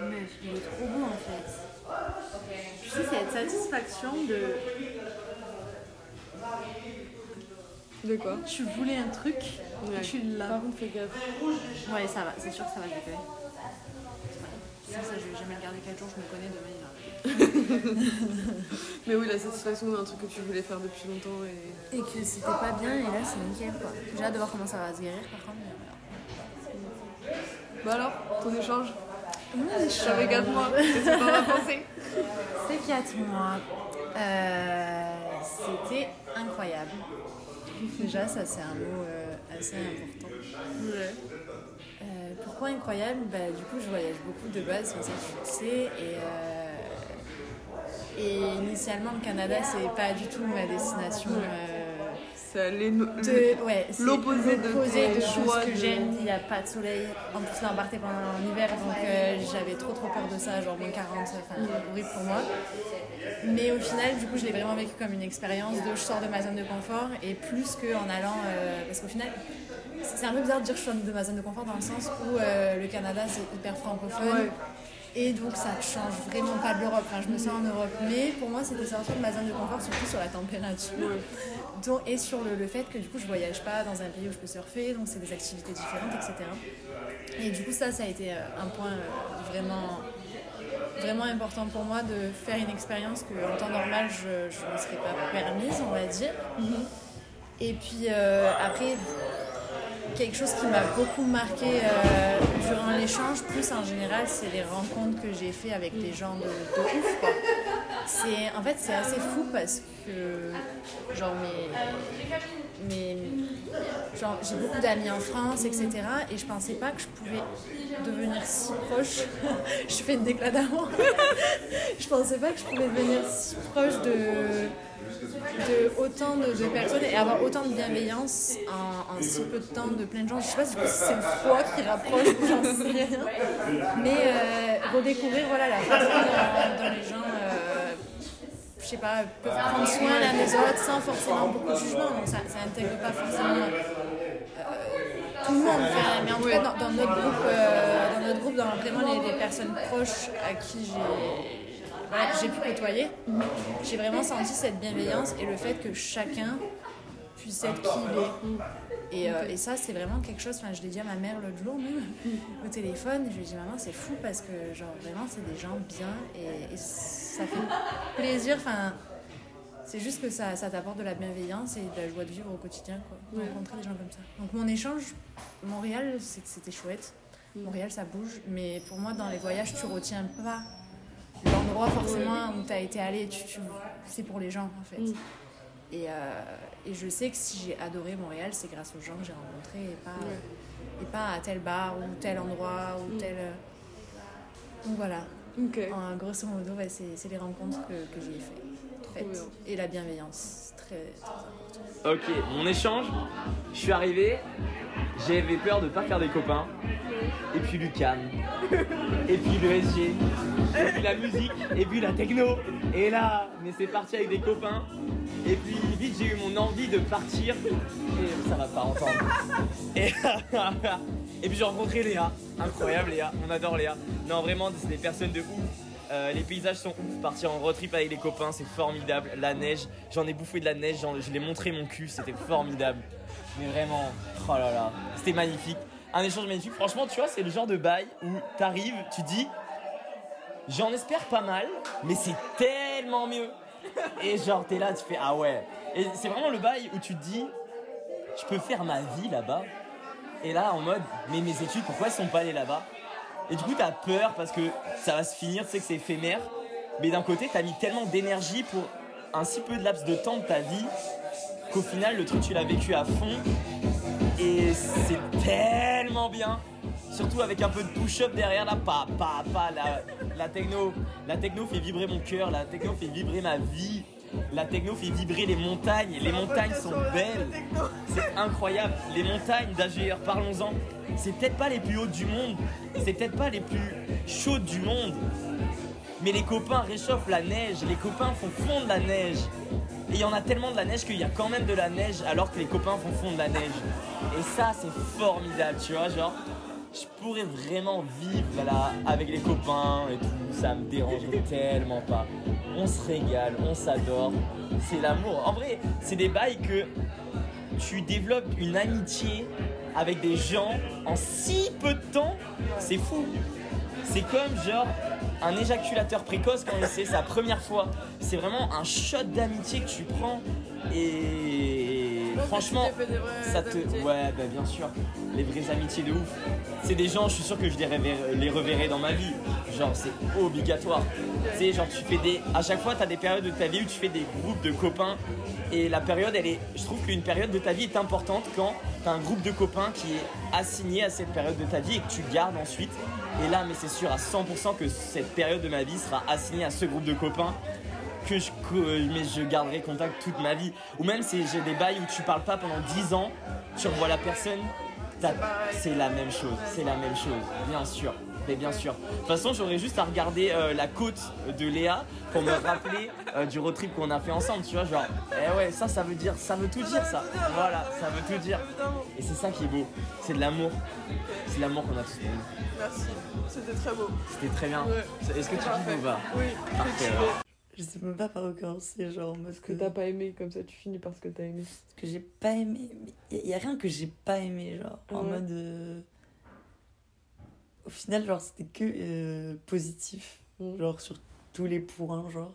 Meuf, il est trop beau en fait. Tu sais, cette satisfaction de. De quoi? Tu voulais un truc et Ouais. tu l'as. Par contre, fais gaffe. Ouais, ça va, c'est sûr que ça va se décoller. Ça, ça, je vais jamais le garder 4 jours, je me connais, demain il. Mais oui, la satisfaction d'un truc que tu voulais faire depuis longtemps et. Et que c'était pas bien, et là c'est nickel quoi. J'ai hâte de voir comment ça va se guérir par contre. mais. Bah alors, ton échange fait 4 mois. Qu'est-ce que t'en as pensé C'est 4 mois. Euh, C'était incroyable. Déjà, ça c'est un mot euh, assez important. Ouais. Euh, pourquoi incroyable? Bah, Du coup, je voyage beaucoup de base, comme ça tu le sais. Et, euh, et initialement, le Canada, c'est pas du tout ma destination. euh, C'est l'opposé de choses que j'aime. Il n'y a pas de soleil. En plus, là, on partait pendant l'hiver, donc euh, j'avais trop trop peur de ça, genre moins 40, enfin horrible pour moi. Mais au final, du coup, je l'ai vraiment vécu comme une expérience de je sors de ma zone de confort et plus qu'en allant. euh, parce qu'au final, c'est un peu bizarre de dire que je sors de ma zone de confort dans le sens où euh, le Canada c'est hyper francophone. Ouais. Et donc ça ne change vraiment pas de l'Europe. Enfin, je me sens en Europe. Mais pour moi, c'était sortir de ma zone de confort, surtout sur la température. Donc, et sur le, le fait que du coup, je voyage pas dans un pays où je peux surfer, donc c'est des activités différentes, etc. Et du coup, ça, ça a été euh, un point euh, vraiment, vraiment important pour moi de faire une expérience que en temps normal, je ne serais pas permise, on va dire. Et puis euh, après, quelque chose qui m'a beaucoup marqué euh, durant l'échange, plus en général, c'est les rencontres que j'ai fait avec des gens de, de ouf. C'est, en fait, c'est assez fou parce que genre mes, mes genre, j'ai beaucoup d'amis en France, etc. Et je pensais pas que je pouvais devenir si proche. je fais une déclat d'amour. je pensais pas que je pouvais devenir si proche de de autant de, personnes et avoir autant de bienveillance en, si peu de temps de plein de gens. Je sais pas si c'est le froid qui rapproche ou j'en sais rien. Mais euh, redécouvrir voilà, la façon dont, dont les gens, sais pas, peuvent prendre soin l'un des autres sans forcément beaucoup de jugement. Donc ça, ça pas forcément euh, tout le monde. Mais en tout cas, dans, notre groupe, euh, dans notre groupe, dans vraiment les, personnes proches à qui j'ai j'ai pu côtoyer, j'ai vraiment senti cette bienveillance et le fait que chacun puisse être qui il est. Et, euh, et ça, c'est vraiment quelque chose, je l'ai dit à ma mère l'autre jour même, au téléphone, je lui ai dit, maman, c'est fou parce que, genre, vraiment, c'est des gens bien et, et ça fait plaisir, enfin, c'est juste que ça, ça t'apporte de la bienveillance et de la joie de vivre au quotidien, quoi, de rencontrer des gens comme ça. Donc, mon échange, Montréal, c'était chouette. Montréal, ça bouge, mais pour moi, dans les voyages, tu retiens pas l'endroit forcément où tu as été allé, tu, tu- c'est pour les gens en fait. Mm. Et, euh, et je sais que si j'ai adoré Montréal, c'est grâce aux gens que j'ai rencontrés et pas, et pas à tel bar ou tel endroit ou tel. euh. Donc voilà, Ok. en grosso modo, ouais, c'est c'est les rencontres que, que j'ai fait, faites. bien. Et la bienveillance, très, très important. Ok, mon échange, je suis arrivé, j'avais peur de pas faire des copains, et puis Lucan, et puis le SG, et puis la musique, et puis la techno. Et là, mais c'est parti avec des copains. Et puis vite, j'ai eu mon envie de partir. Et ça va pas entendre. Et, et puis j'ai rencontré Léa. Incroyable Léa, on adore Léa. Non, vraiment, c'est des personnes de ouf. Euh, les paysages sont ouf, partir en road trip avec les copains, c'est formidable. La neige, j'en ai bouffé de la neige, je l'ai montré mon cul, c'était formidable. Mais vraiment, oh là là, c'était magnifique. Un échange magnifique. Franchement, tu vois, c'est le genre de bail où t'arrives, tu dis, j'en espère pas mal, mais c'est tellement mieux. Et genre, t'es là, tu fais, ah ouais. Et c'est vraiment le bail où tu te dis, je peux faire ma vie là-bas. Et là, en mode, mais mes études, pourquoi elles sont pas allées là-bas? Et du coup, t'as peur parce que ça va se finir, tu sais que c'est éphémère. Mais d'un côté, t'as mis tellement d'énergie pour un si peu de laps de temps de ta vie qu'au final, le truc, tu l'as vécu à fond. Et c'est tellement bien. Surtout avec un peu de push-up derrière, là, pa, pa, pa, la, la techno. La techno fait vibrer mon cœur, la techno fait vibrer ma vie. La techno fait vibrer les montagnes. Les montagnes sont belles. C'est incroyable. Les montagnes d'AGR, parlons-en. C'est peut-être pas les plus hautes du monde. C'est peut-être pas les plus chaudes du monde. Mais les copains réchauffent la neige. Les copains font fondre la neige. Et il y en a tellement de la neige qu'il y a quand même de la neige alors que les copains font fondre la neige. Et ça, c'est formidable, tu vois, genre. Je pourrais vraiment vivre là avec les copains et tout, ça me dérange tellement pas. On se régale, on s'adore, c'est l'amour. En vrai, c'est des bails que tu développes une amitié avec des gens en si peu de temps, c'est fou. C'est comme genre un éjaculateur précoce quand c'est sa première fois. C'est vraiment un shot d'amitié que tu prends et franchement, ça te. Ouais, bah bien sûr, les vraies amitiés de ouf. C'est des gens, je suis sûr que je les reverrai, les reverrai dans ma vie. Genre, c'est obligatoire. Tu sais, genre, tu fais des. À chaque fois, t'as des périodes de ta vie où tu fais des groupes de copains. Et la période, elle est. Je trouve qu'une période de ta vie est importante quand t'as un groupe de copains qui est assigné à cette période de ta vie et que tu gardes ensuite. Et là, mais c'est sûr à 100% que cette période de ma vie sera assignée à ce groupe de copains que je, que- mais je garderai contact toute ma vie. Ou même si j'ai des bails où tu parles pas pendant 10 ans, tu revois la personne, c'est la même chose, c'est la même chose, bien sûr. Mais bien sûr. De toute façon, j'aurais juste à regarder euh, la côte de Léa pour me rappeler euh, du road trip qu'on a fait ensemble, tu vois, genre, eh ouais, ça, ça veut dire, ça veut tout dire, ça. Voilà, ça veut tout dire. Et c'est ça qui est beau, c'est de l'amour. C'est l'amour qu'on a tous pour nous. Merci, c'était très beau. C'était très bien. Ouais. Est-ce que tu kiffes ou pas? Oui, Parfait. Je sais même pas par où commencer, genre, parce Ce que t'as pas aimé, comme ça tu finis par ce que t'as aimé. Ce que j'ai pas aimé. Il y, a rien que j'ai pas aimé, genre. En mode. euh, Au final, genre, c'était que euh, positif. Mm. Genre, sur tous les points, genre.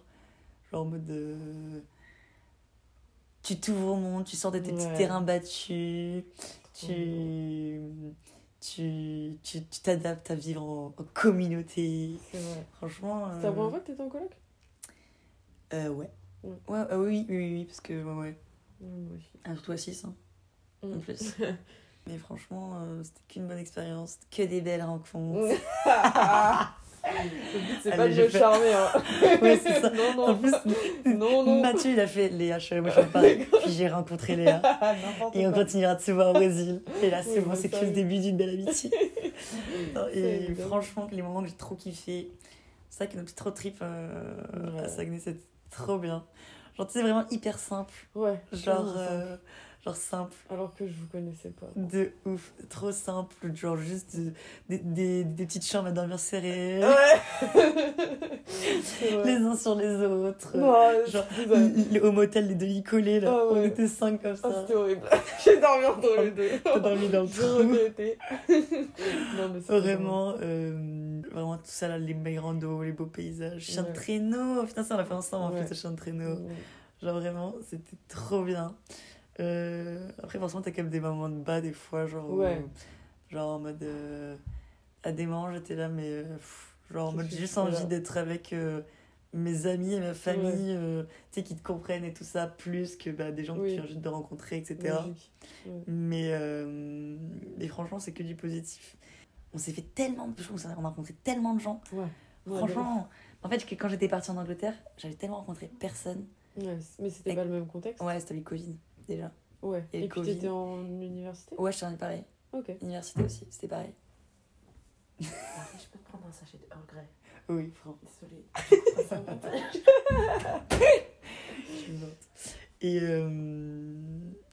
Genre, en mode. euh, Tu t'ouvres au monde, tu sors de tes petits terrains battus, tu. Tu tu tu t'adaptes à vivre en, en communauté. C'est vrai. Franchement. C'est la euh, première fois que t'étais en coloc? Euh, ouais. Mm. Ouais, euh, oui, oui, oui, parce que, ouais, ouais. Moi aussi. Ah, surtout à 6, hein, en Mm. plus. Mais franchement, euh, c'était qu'une bonne expérience, que des belles rencontres. Le but c'est Allez, pas de me fait- charmer. Hein. Ouais, c'est ça. non, non. En plus, non, non. Mathieu, il a fait Léa, je suis Motion Park, puis j'ai rencontré Léa. Et on continuera de se voir au Brésil. Et là, c'est Oui, bon, c'est ça, que le oui. début d'une belle amitié. Non, Et franchement, les moments que j'ai trop kiffé, c'est vrai que notre petite road trip euh, à Ouais. Saguenay, c'était trop bien. Genre, tu sais, vraiment hyper simple. Ouais. Genre, euh, genre simple. Alors que je vous connaissais pas. De ouf, trop simple, genre juste de- des, des, des petites chambres à dormir serrées, Ouais. Les uns sur les autres. Non, genre, le- au motel, les deux lits collés, là, Ah on ouais. était cinq comme Ah, ça. c'était horrible. J'ai dormi entre les deux. T'as dormi dans le trou. non, mais Vraiment, euh, vraiment tout ça là, les belles randos, les beaux paysages, chien de Ouais. traîneau, putain ça on l'a fait ensemble en Ouais. fait, le chien de traîneau. Ouais. Genre vraiment, c'était trop bien. Euh, après forcément t'as quand même des moments de bas des fois, genre, où- genre en mode, euh, à des moments j'étais là mais, euh, pff, genre en mode j'ai juste envie d'être avec euh, mes amis et ma famille, tu sais, qui te comprennent et tout ça, plus que bah, des gens que tu viens juste de rencontrer, etc. Ouais. Mais, mais franchement, c'est que du positif. On s'est fait tellement de choses, on a rencontré tellement de gens. Franchement, en fait, quand j'étais partie en Angleterre, j'avais tellement rencontré personne. Ouais, mais c'était pas le même contexte. Ouais, c'était le Covid déjà. Ouais. Et Et, puis Covid. t'étais en université? Ouais, je t'en ai pareil. Ok. Université aussi, c'était pareil. Marie, je peux te prendre un sachet de Earl Grey Oui, prends. Désolée. Je me note. Et euh,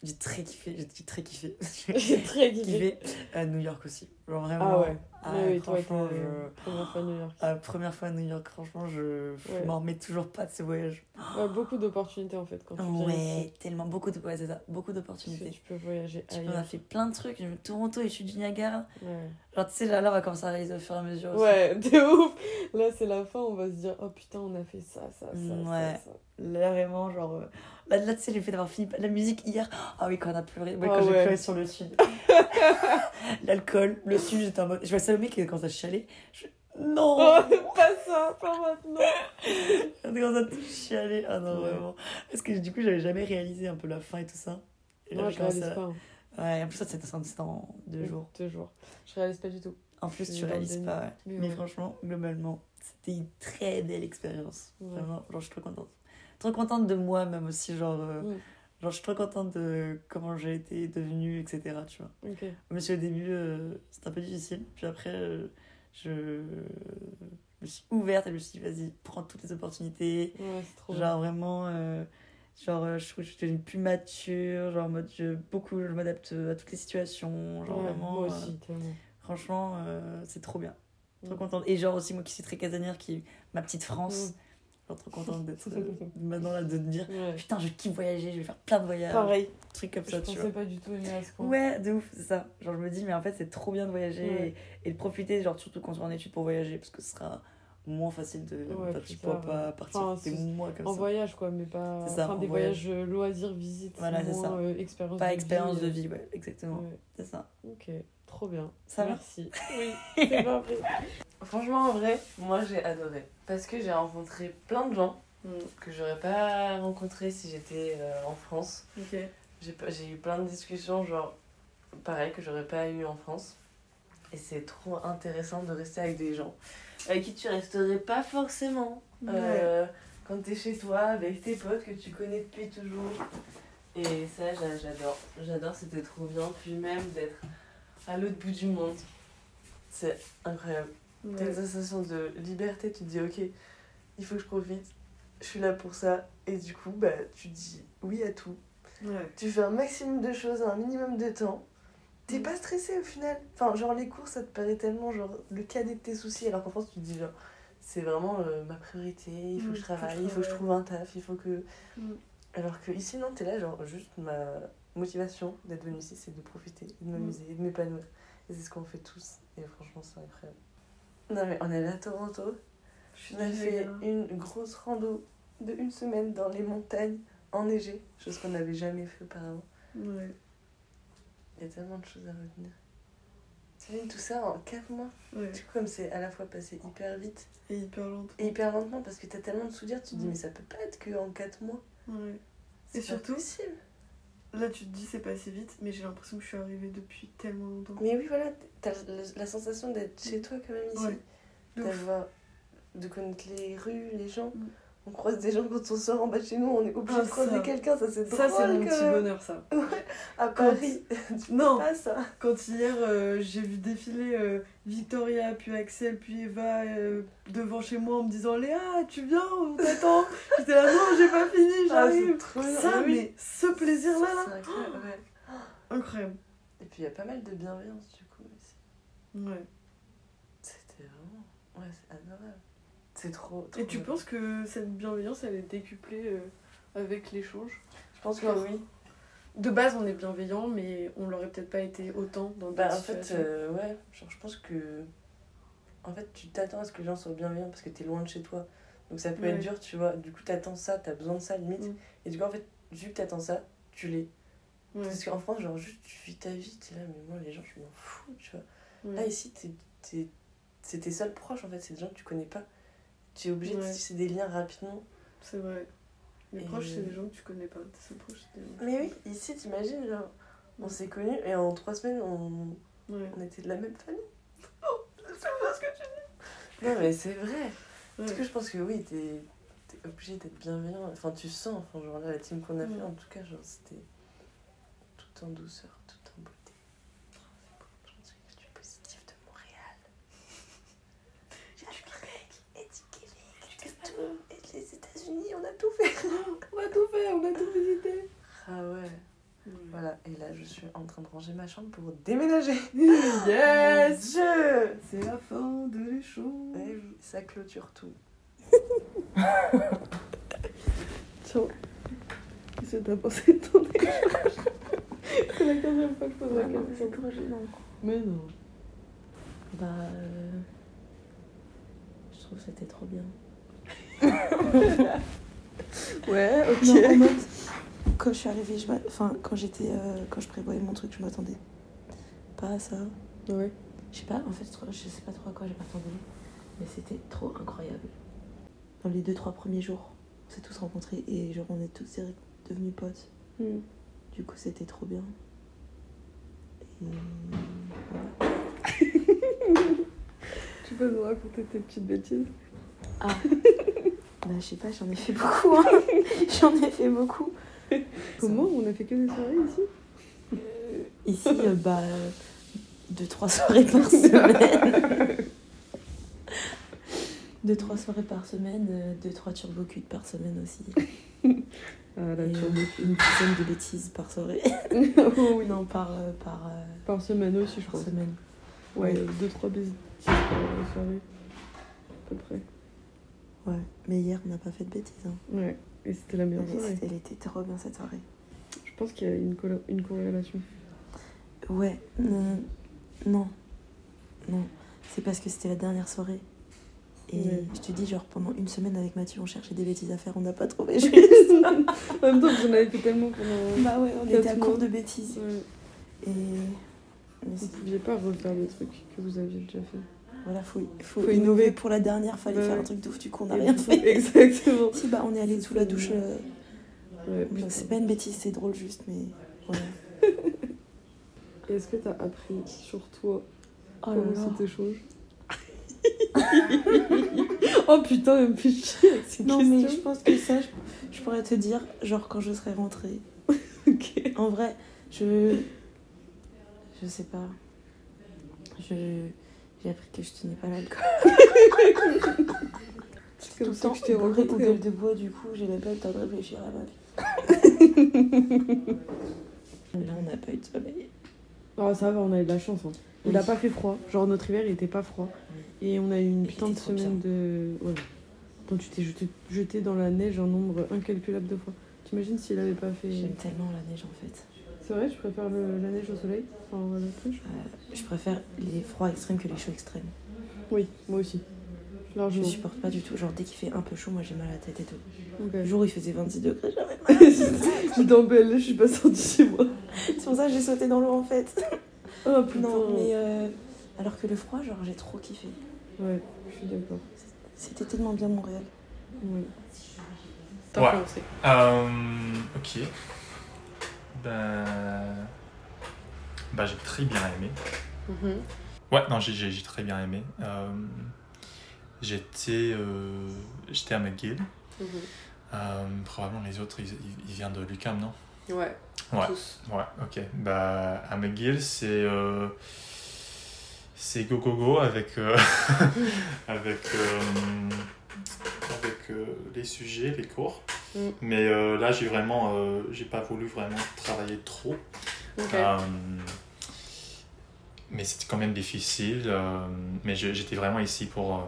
j'ai très kiffé, j'ai très kiffé. J'ai très kiffé. à New York aussi. Genre Ah vraiment. ouais. ah, oui, toi, franchement, t'es je- première fois à New York. ah, première fois à New York, franchement, je, je Ouais. m'en remets toujours pas de ce voyage. Ouais, beaucoup d'opportunités en fait quand tu viens Ouais, ici. tellement beaucoup de, ouais, c'est ça, beaucoup d'opportunités. tu peux voyager Tu peux, on ailleurs. a fait plein de trucs. Toronto et chute du Niagara. Ouais. Genre, tu sais, là, là, on va commencer à réaliser au fur et à mesure. aussi. Ouais, de ouf. Là, c'est la fin, on va se dire, oh putain, on a fait ça, ça, ça, Mm, ça, ouais. ça. Là, vraiment, genre. euh, Là, là, tu sais, le fait d'avoir fini la musique hier. Ah oui, quand on a pleuré. Ouais, Ah quand j'ai pleuré sur le sud. L'alcool, le sud, j'étais en mode. Je vois Salomé qui commence à chialer. Je... Non Oh, pas ça, pas maintenant. On commence à tout chialer. Ah non, Ouais. vraiment. Parce que du coup, j'avais jamais réalisé un peu la fin et tout ça. Et là, Moi, je réalise à- pas. hein. Ouais, en plus, ça, c'était en deux jours. Deux jours. Je réalise pas du tout. En plus, Je tu réalises pas, ouais. Mais franchement, globalement, c'était une très belle expérience. Vraiment, genre, je suis trop contente. Trop contente de moi, même aussi, genre. euh, Mm. Genre, je suis trop contente de comment j'ai été devenue, etc. Tu vois. Ok. Même si au début, euh, c'était un peu difficile. Puis après, euh, je me suis ouverte et je me suis dit, vas-y, prends toutes les opportunités. Ouais, c'est trop Genre, vraiment, euh, genre, euh, je trouve que je suis devenue plus mature. Genre, en mode, je, beaucoup, je m'adapte à toutes les situations. Genre, Ouais, vraiment. Moi aussi, tellement. Franchement, c'est trop bien. Trop Mm. contente. Et genre aussi, moi qui suis très casanière, qui ma petite France. Genre, trop contente d'être euh, maintenant là, de me dire Ouais. putain, je kiffe voyager, je vais faire plein de voyages. Pareil. Trucs comme Je ça, tu pensais vois. pas du tout aimer à ce point. Ouais, de ouf, c'est ça. Genre, je me dis, mais en fait, c'est trop bien de voyager Ouais. et, et de profiter, genre, surtout quand tu es en études pour voyager, parce que ce sera moins facile de. Ouais, enfin, plus tu pourras pas partir Enfin, des mois comme En ça. voyage, quoi, mais pas. Ça, enfin, en des voyage. voyages euh, loisirs, visites. Voilà, moins, ça. euh, expérience Pas de expérience vie, de euh, vie, ouais, exactement. ouais. C'est ça. Ok, trop bien. Ça va Merci. Oui, c'est. Franchement, en vrai, moi j'ai adoré. Parce que j'ai rencontré plein de gens que j'aurais pas rencontrés si j'étais euh, en France. Ok. J'ai eu plein de discussions, genre, pareil, que j'aurais pas eu en France. Et c'est trop intéressant de rester avec des gens avec qui tu resterais pas forcément. Euh, quand t'es chez toi, avec tes potes que tu connais depuis toujours. Et ça, j'a- j'adore. J'adore, c'était trop bien. Puis même d'être à l'autre bout du monde. C'est incroyable. T'as une sensation de liberté, tu te dis ok, il faut que je profite, je suis là pour ça, et du coup, bah, tu dis oui à tout. Ouais. Tu fais un maximum de choses un minimum de temps. T'es pas stressé au final? Enfin, genre les cours, ça te paraît tellement genre le cadet de tes soucis, alors qu'en France, tu te dis genre c'est vraiment euh, ma priorité, il faut Mm, que je faut que je travaille, il faut que je trouve un taf, il faut que. Mm. Alors que ici, non, t'es là, genre juste ma motivation d'être venue ici, c'est de profiter, de m'amuser, et de m'épanouir. Et c'est ce qu'on fait tous, et franchement, c'est incroyable. Non, mais on est allé à Toronto. On a fait une grosse rando de une semaine dans les montagnes enneigées, chose qu'on n'avait jamais fait auparavant. Ouais. Il y a tellement de choses à retenir. T'imagines tout ça en 4 mois Ouais. Du coup, comme c'est à la fois passé hyper vite Et hyper lente. et hyper lentement, parce que t'as tellement de souvenirs, tu te dis, Mm. mais ça peut pas être que en 4 mois. Ouais. C'est Et pas surtout- possible. Là, tu te dis c'est passé vite, mais j'ai l'impression que je suis arrivée depuis tellement longtemps. Mais oui, voilà, t'as la, la sensation d'être chez toi quand même ici. D'avoir. de connaître les rues, les gens. On croise des gens quand on sort en bas de chez nous, on est obligé Ah, de croiser quelqu'un, ça c'est drôle. Ça, c'est mon petit bonheur, ça. À Quand- Paris, tu Non. fais pas ça. Quand hier, euh, j'ai vu défiler euh, Victoria, puis Axel, puis Eva euh, devant chez moi en me disant Léa, tu viens, on t'attend. J'étais là, non, j'ai pas fini, Ah, j'arrive. bien. ça, Ah oui. mais ce plaisir-là, là, C'est incroyable, ouais. incroyable. Et puis il y a pas mal de bienveillance du coup aussi. Ouais. C'était vraiment. Ouais, c'est adorable. C'est trop, trop Et tu bien. penses que cette bienveillance, elle est décuplée euh, avec l'échange? Je pense que Genre, oui. De base, on est bienveillant, mais on l'aurait peut-être pas été autant dans Bah en fait, euh, ouais, genre je pense que. En fait, tu t'attends à ce que les gens soient bienveillants parce que t'es loin de chez toi. Donc ça peut Ouais. être dur, tu vois. Du coup, t'attends ça, t'as besoin de ça limite. Mm. Et du coup, en fait, vu que t'attends ça, tu l'es. Ouais. Parce qu'en France, genre, juste tu vis ta vie, t'es là, mais moi, les gens, je m'en fous, tu vois. Ouais. Là, ici, t'es, t'es, c'est tes seuls proches, en fait, c'est des gens que tu connais pas. Tu es obligé de Ouais. tisser des liens rapidement. C'est vrai. Les Et- proches, c'est des gens que tu connais pas. Tes seuls proches, c'est des Mais oui, ici, t'imagines, genre, on s'est connus et en trois semaines, on, pas. on était de la même famille. Oh, C'est ce que tu Non, mais c'est vrai. dis. Parce que je pense que oui, t'es es obligé d'être bienveillant. Enfin, tu sens, enfin, genre là, la team qu'on a fait, en tout cas, genre, c'était tout en douceur, tout en beauté. Oh, c'est beau. Je me suis du positif de Montréal. on a tout visité. Ah ouais. Voilà, et là je suis en train de ranger ma chambre pour déménager. Yes Je C'est la fin de l'échange. Eh oui, ça clôture tout. Tiens, qu'est-ce que t'as pensé de ton échange C'est la quatrième fois que je pose la question. trop gênant. Mais non. Bah. euh, Je trouve que c'était trop bien. Ouais, ok. Non, en mode, quand je suis arrivée, je enfin, quand j'étais, euh, quand je prévoyais mon truc, je m'attendais pas à ça. Ouais. Je sais pas, en fait, je sais pas trop à quoi je m'attendais, mais c'était trop incroyable. Dans les deux, trois premiers jours, on s'est tous rencontrés et genre, on est tous devenus potes. Hmm. Du coup, c'était trop bien. Et Tu peux nous raconter tes petites bêtises? Ah, bah, je sais pas, j'en ai fait beaucoup. hein. J'en ai fait beaucoup. Comment On a fait que des soirées ici Ici, euh, bah, euh, deux, trois soirées par semaine. deux, trois soirées par semaine, euh, deux, trois turbocutes par semaine aussi. Ah, la Et, euh, une dizaine de bêtises par soirée. oh oui. Non, par, euh, par, euh, Par semaine aussi, je par crois. semaine. Ouais, Ouais. euh, deux, trois bêtises par soirée. À peu près. Ouais, mais hier, on n'a pas fait de bêtises. Hein. Ouais. Et c'était la meilleure soirée. Elle était trop bien cette soirée. Je pense qu'il y a une, une corrélation. Ouais, non, non, non. C'est parce que c'était la dernière soirée. Et Ouais. je te dis, genre, pendant une semaine avec Mathieu, on cherchait des bêtises à faire, on n'a pas trouvé juste. En même temps, j'en avais fait tellement pendant. bah ouais, on était à court de bêtises. Ouais. Et. mais Vous c'est- pouviez pas refaire des trucs que vous aviez déjà fait. Voilà, faut, faut, Faut innover. Pour la dernière, fallait Ouais. faire un truc de ouf, du coup, on n'a rien fait. Exactement. Si, bah, on est allé sous la douche. euh, Ouais, c'est pas une bêtise, c'est drôle juste, mais. Voilà. Est-ce que t'as appris sur toi Oh comment c'était change Oh putain, elle me fait chier avec ces Non, mais je pense que ça, je, je pourrais te dire, genre, quand je serai rentrée. En vrai, je. Je sais pas. Je. J'ai appris que je tenais pas l'alcool. C'est Tout comme le ça temps, que je t'ai rencontré. gueule de bois, du coup, j'ai même pas le temps de réfléchir à ma vie. Là, on n'a pas eu de soleil. Oh, ça va, on a eu de la chance. Hein. Il Oui. a pas fait froid. Genre, notre hiver, il était pas froid. Et on a eu une Il putain de semaine de. Ouais. Donc, tu t'es jeté, jeté dans la neige un nombre incalculable de fois. T'imagines s'il avait pas fait. J'aime tellement la neige en fait. C'est vrai, je préfère le- la neige au soleil. Enfin, la. Euh, je préfère les froids extrêmes que les chauds extrêmes. Oui, moi aussi. Je Largement. supporte pas du tout. Genre, dès qu'il fait un peu chaud, moi j'ai mal à la tête et tout. Ok. Le jour où il faisait 26 degrés, j'avais mal. J'étais en PLS, je suis pas sortie chez moi. C'est pour ça que j'ai sauté dans l'eau en fait. Oh putain. Non, mais euh, alors que le froid, genre, j'ai trop kiffé. Ouais, je suis d'accord. C'était tellement bien Montréal. Ouais. T'as Ouais. commencé. Euh, ok. Ben. Bah, j'ai très bien aimé. Mhm. Ouais, non, j'ai- très bien aimé. Euh, J'étais euh, j'étais à McGill. Mhm. Euh, probablement les autres, ils, ils- viennent de l'UQAM, non? Ouais, Ouais. tous. Ouais, ok. Bah, à McGill, c'est. c'est go go go avec. euh, avec. euh, avec euh, les sujets, les cours. Mm. Mais euh, là, j'ai vraiment. euh, j'ai pas voulu vraiment travailler trop. Euh, mais c'était quand même difficile. mais j'étais vraiment ici pour.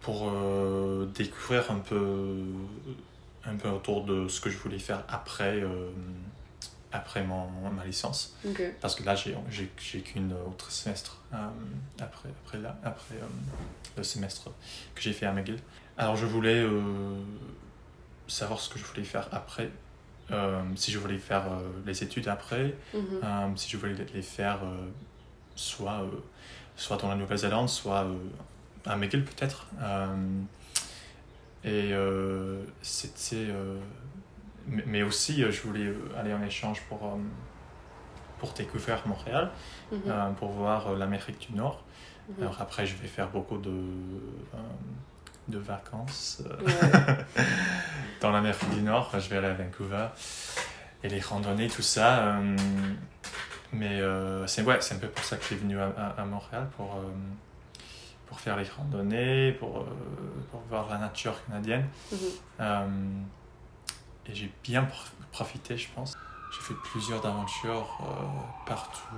pour découvrir un peu un peu autour de ce que je voulais faire après après mon, ma licence parce que là j'ai qu'une autre semestre euh, après après là après euh, le semestre que j'ai fait à McGill alors je voulais euh, savoir ce que je voulais faire après euh, si je voulais faire euh, les études après Mhm. si je voulais les faire soit, soit dans la Nouvelle-Zélande, soit à McGill peut-être. Et c'était. mais, mais aussi, je voulais aller en échange pour, pour découvrir Montréal, Mhm. pour voir l'Amérique du Nord. Mhm. Alors après, je vais faire beaucoup de, de vacances euh, Ouais. dans l'Amérique du Nord. Je vais aller à Vancouver et les randonnées, tout ça. euh, mais euh, c'est ouais, un peu pour ça que je suis venu à, à- à Montréal, pour, euh, pour faire les randonnées, pour, pour voir la nature canadienne. Mhm. Et j'ai bien pr- profité, je pense. J'ai fait plusieurs aventures partout.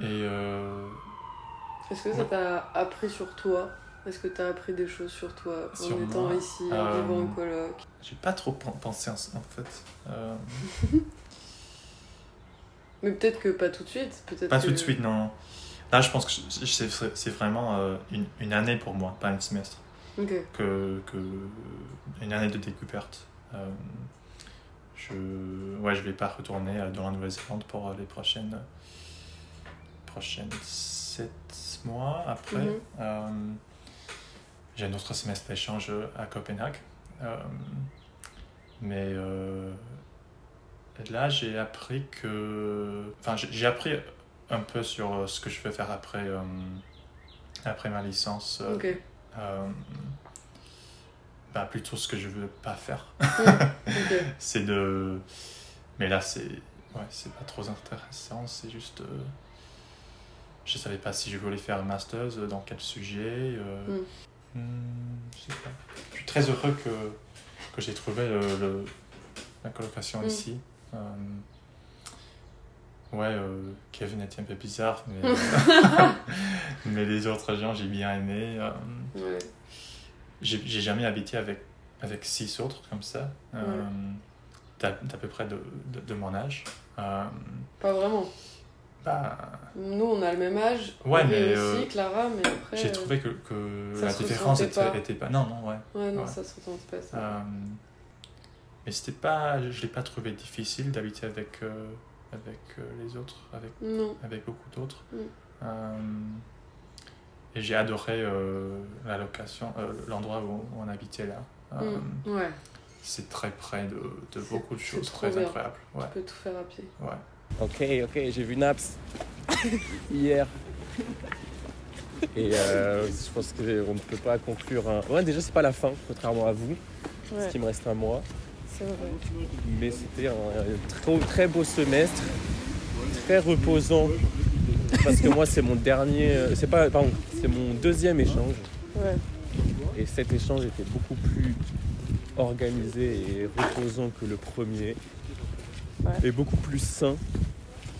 et Est-ce que ça t'a appris sur toi? Est-ce que t'as appris des choses sur toi en étant ici, en euh, vivant en coloc j'ai pas trop pen- pensé en, en fait. Euh, Mais peut-être que pas tout de suite. Peut-être pas que- tout de suite, non. Là, je pense que c'est vraiment euh, une, une année pour moi, pas un semestre. Que, que une année de découverte. Euh, je ouais, je vais pas retourner dans la Nouvelle-Zélande pour les prochaines prochaines sept mois après. Mhm. J'ai un autre semestre d'échange à Copenhague. Euh, mais euh, là, j'ai appris que. Enfin, j'ai appris un peu sur euh, ce que je vais faire après, euh, après ma licence. euh, Ok. euh, bah, plutôt ce que je veux pas faire. c'est de. Mais là, c'est. Ouais, c'est pas trop intéressant, c'est juste. euh, Je savais pas si je voulais faire un master's, euh, dans quel sujet. euh, Mm. hmm, je sais pas. Je suis très heureux que, que j'ai trouvé le, le- la colocation Mm. ici. Euh, ouais, euh, Kevin était un peu bizarre, mais, mais les autres gens, j'ai bien aimé. euh, Ouais. j'ai j'ai jamais habité avec, avec six autres comme ça, euh, d'à d'à peu près de, de, de mon âge. Euh, Pas vraiment. Bah, Nous, on a le même âge. Ouais, mais, aussi, euh, Clara, mais après. j'ai euh, trouvé que, que la différence ressentait était pas. était pas. Non, non, ouais. Ouais, non, Ouais. ça se ressent pas ça. Euh, mais c'était pas. Je l'ai pas trouvé difficile d'habiter avec, euh, avec euh, les autres, avec, Non. avec beaucoup d'autres. Mm. Euh, et j'ai adoré euh, la location, euh, l'endroit où on habitait là. Euh, Mm. Ouais. C'est très près de, de beaucoup de choses très bien. incroyables. Ouais. Tu peux tout faire à pied. Ouais. Ok, ok, j'ai vu Naps hier. Et euh, je pense qu'on ne peut pas conclure un. Ouais, déjà, c'est pas la fin, contrairement à vous, parce qu'il me reste un mois. C'est vrai. Mais c'était un, un très, très beau semestre, très reposant. Parce que moi, c'est mon dernier. euh, C'est pas. Pardon, c'est mon deuxième échange. Ouais. Et cet échange était beaucoup plus organisé et reposant que le premier. Ouais. Et beaucoup plus sain.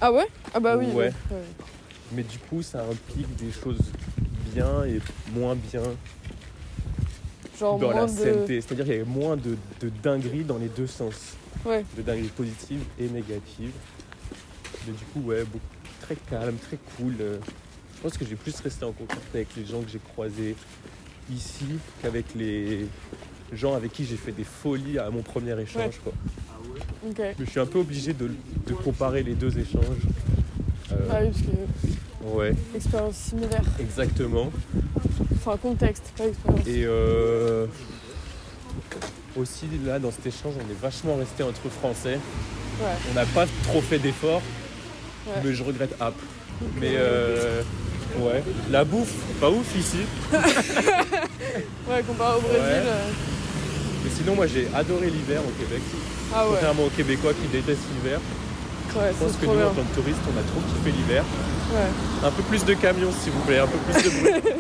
Ah ouais? Ah bah oui. Ouais. Mais du coup, ça implique des choses bien et moins bien Genre dans moins la de- CNT. C'est-à-dire qu'il y avait moins de, de dingueries dans les deux sens. Ouais. De dingueries positives et négatives. Mais du coup, ouais, beaucoup- très calme, très cool. Je pense que j'ai plus resté en contact avec les gens que j'ai croisés ici qu'avec les gens avec qui j'ai fait des folies à mon premier échange. Ouais. Quoi. Mais je suis un peu obligé de, de comparer les deux échanges. Euh, Ah oui, parce que ouais, expérience similaire. exactement. Enfin, contexte, pas expérience. Et euh, aussi là dans cet échange on est vachement resté entre français. Ouais. On n'a pas trop fait d'efforts, Ouais. mais je regrette app. Mais euh, ouais, la bouffe, pas ouf ici. Ouais, comparé au Brésil. Ouais. euh, Mais sinon moi j'ai adoré l'hiver au Québec. Ah ouais. Contrairement aux Québécois qui détestent l'hiver. Ouais, je pense que nous en tant que touristes on a trop kiffé l'hiver. Ouais. Un peu plus de camions s'il vous plaît, un peu plus de bruit.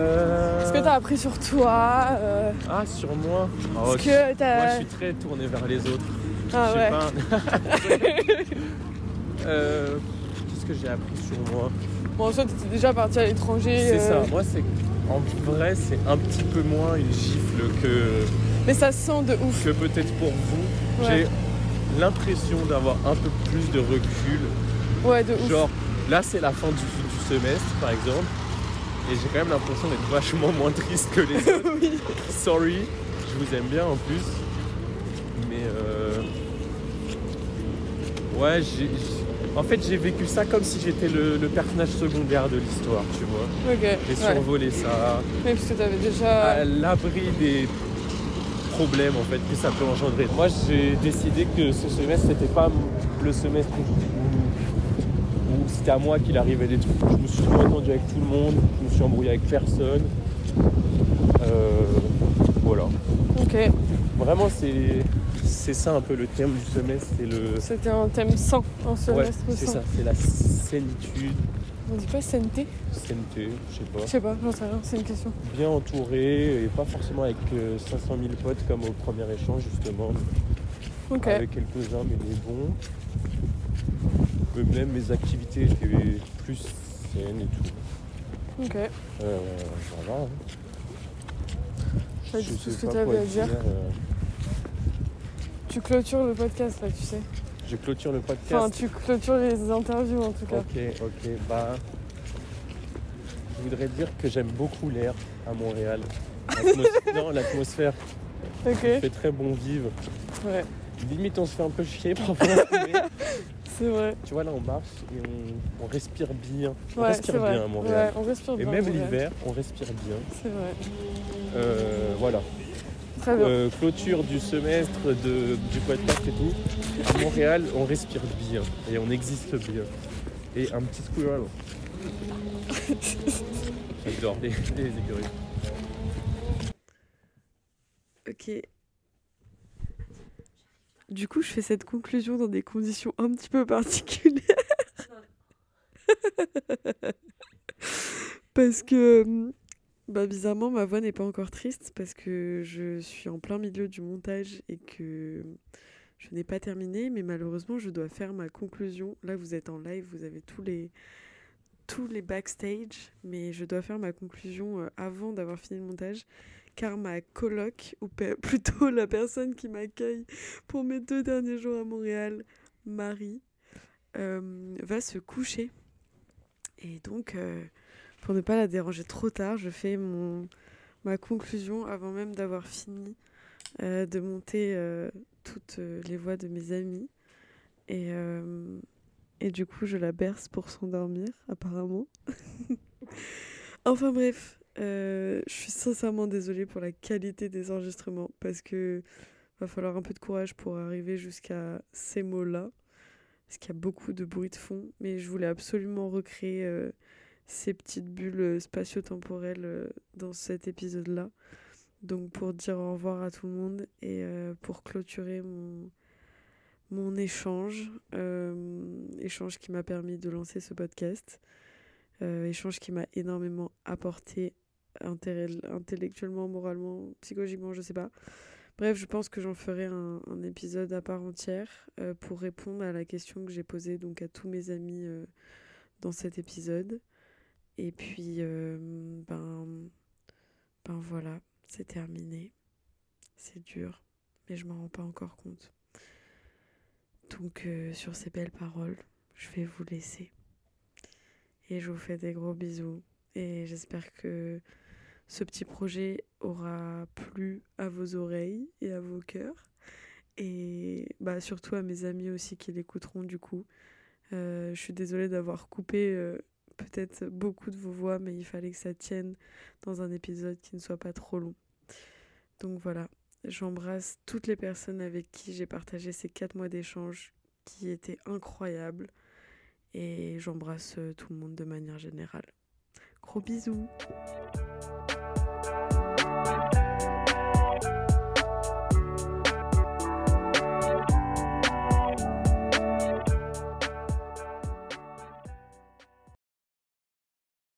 Euh, Est-ce que t'as appris sur toi euh, Ah sur moi Oh, que t'as- Moi je suis très tourné vers les autres. Ah Je sais ouais. pas. Euh, Qu'est-ce que j'ai appris sur moi? Bon, en soi, t'étais déjà parti à l'étranger. C'est euh, ça, moi c'est. En vrai, c'est un petit peu moins une gifle que, Mais ça se sent de ouf. que peut-être pour vous. Ouais. J'ai l'impression d'avoir un peu plus de recul. Ouais, de ouf. Genre, là c'est la fin du, du semestre par exemple. Et j'ai quand même l'impression d'être vachement moins triste que les autres. Sorry, je vous aime bien en plus. Mais euh... Ouais, j'ai. En fait, j'ai vécu ça comme si j'étais le, le personnage secondaire de l'histoire, tu vois. Ok. J'ai ouais. survolé ça. Oui, parce que t'avais déjà. à l'abri des problèmes en fait que ça peut engendrer. Moi j'ai décidé que ce semestre c'était pas le semestre où, où c'était à moi qu'il arrivait des trucs. Je me suis pas entendu avec tout le monde, je me suis embrouillé avec personne. Euh, voilà. Ok. Vraiment c'est c'est ça un peu le thème du semestre. C'est le. C'était un thème sans, un Ouais, semestre c'est sans. ça, c'est la sénitude, On dit pas SNT CNT, je sais pas. Je sais pas, j'en sais rien, c'est une question. Bien entouré et pas forcément avec euh, 500 000 potes comme au premier échange justement. Ok. Avec quelques-uns, mais des bons. Mais même mes activités étaient plus saines et tout. Ok. Euh, voilà. hein. Je dit tout sais ce que t'avais quoi à dire. euh. Tu clôtures le podcast là, tu sais. Je clôture le podcast. Enfin, tu clôtures les interviews en tout cas. Ok, ok, bah. Je voudrais dire que j'aime beaucoup l'air à Montréal. Non, l'atmosphère. Ok. Il fait très bon vivre. Ouais. Limite, on se fait un peu chier parfois. mais C'est vrai. tu vois, là, on marche et on, on respire bien. On Ouais, respire bien à Montréal. Ouais, on respire et bien à même l'hiver, on respire bien. C'est vrai. Euh, voilà. Euh, clôture du semestre de, du podcast et tout. À Montréal, on respire bien et on existe bien. Et un petit squirrel. J'adore les, les écureuils. Ok. Du coup, je fais cette conclusion dans des conditions un petit peu particulières. parce que, hum, bah, bizarrement, ma voix n'est pas encore triste parce que je suis en plein milieu du montage et que je n'ai pas terminé. Mais malheureusement, je dois faire ma conclusion. Là, vous êtes en live, vous avez tous les, tous les backstage. Mais je dois faire ma conclusion euh, avant d'avoir fini le montage car ma coloc, ou plutôt la personne qui m'accueille pour mes deux derniers jours à Montréal, Marie, euh, va se coucher. Et donc, euh, pour ne pas la déranger trop tard, je fais mon, ma conclusion avant même d'avoir fini euh, de monter euh, toutes euh, les voix de mes amis. Et, du coup, je la berce pour s'endormir, apparemment. enfin bref, je suis sincèrement désolée pour la qualité des enregistrements parce que va falloir un peu de courage pour arriver jusqu'à ces mots-là. Parce qu'il y a beaucoup de bruit de fond, mais je voulais absolument recréer ces petites bulles euh, spatio-temporelles euh, dans cet épisode-là. Donc pour dire au revoir à tout le monde et euh, pour clôturer mon, mon échange, échange qui m'a permis de lancer ce podcast, échange qui m'a énormément apporté intellectuellement, moralement, psychologiquement, je sais pas. Bref, je pense que j'en ferai un, épisode à part entière pour répondre à la question que j'ai posée donc à tous mes amis dans cet épisode. Et puis, euh, ben, ben voilà, c'est terminé. C'est dur, mais je m'en rends pas encore compte. Donc, euh, sur ces belles paroles, je vais vous laisser. Et je vous fais des gros bisous. Et j'espère que ce petit projet aura plu à vos oreilles et à vos cœurs. Et bah, surtout à mes amis aussi qui l'écouteront du coup. Euh, je suis désolée d'avoir coupé peut-être beaucoup de vos voix, mais il fallait que ça tienne dans un épisode qui ne soit pas trop long. Donc voilà, j'embrasse toutes les personnes avec qui j'ai partagé ces quatre mois d'échange qui étaient incroyables. Et j'embrasse tout le monde de manière générale. Gros bisous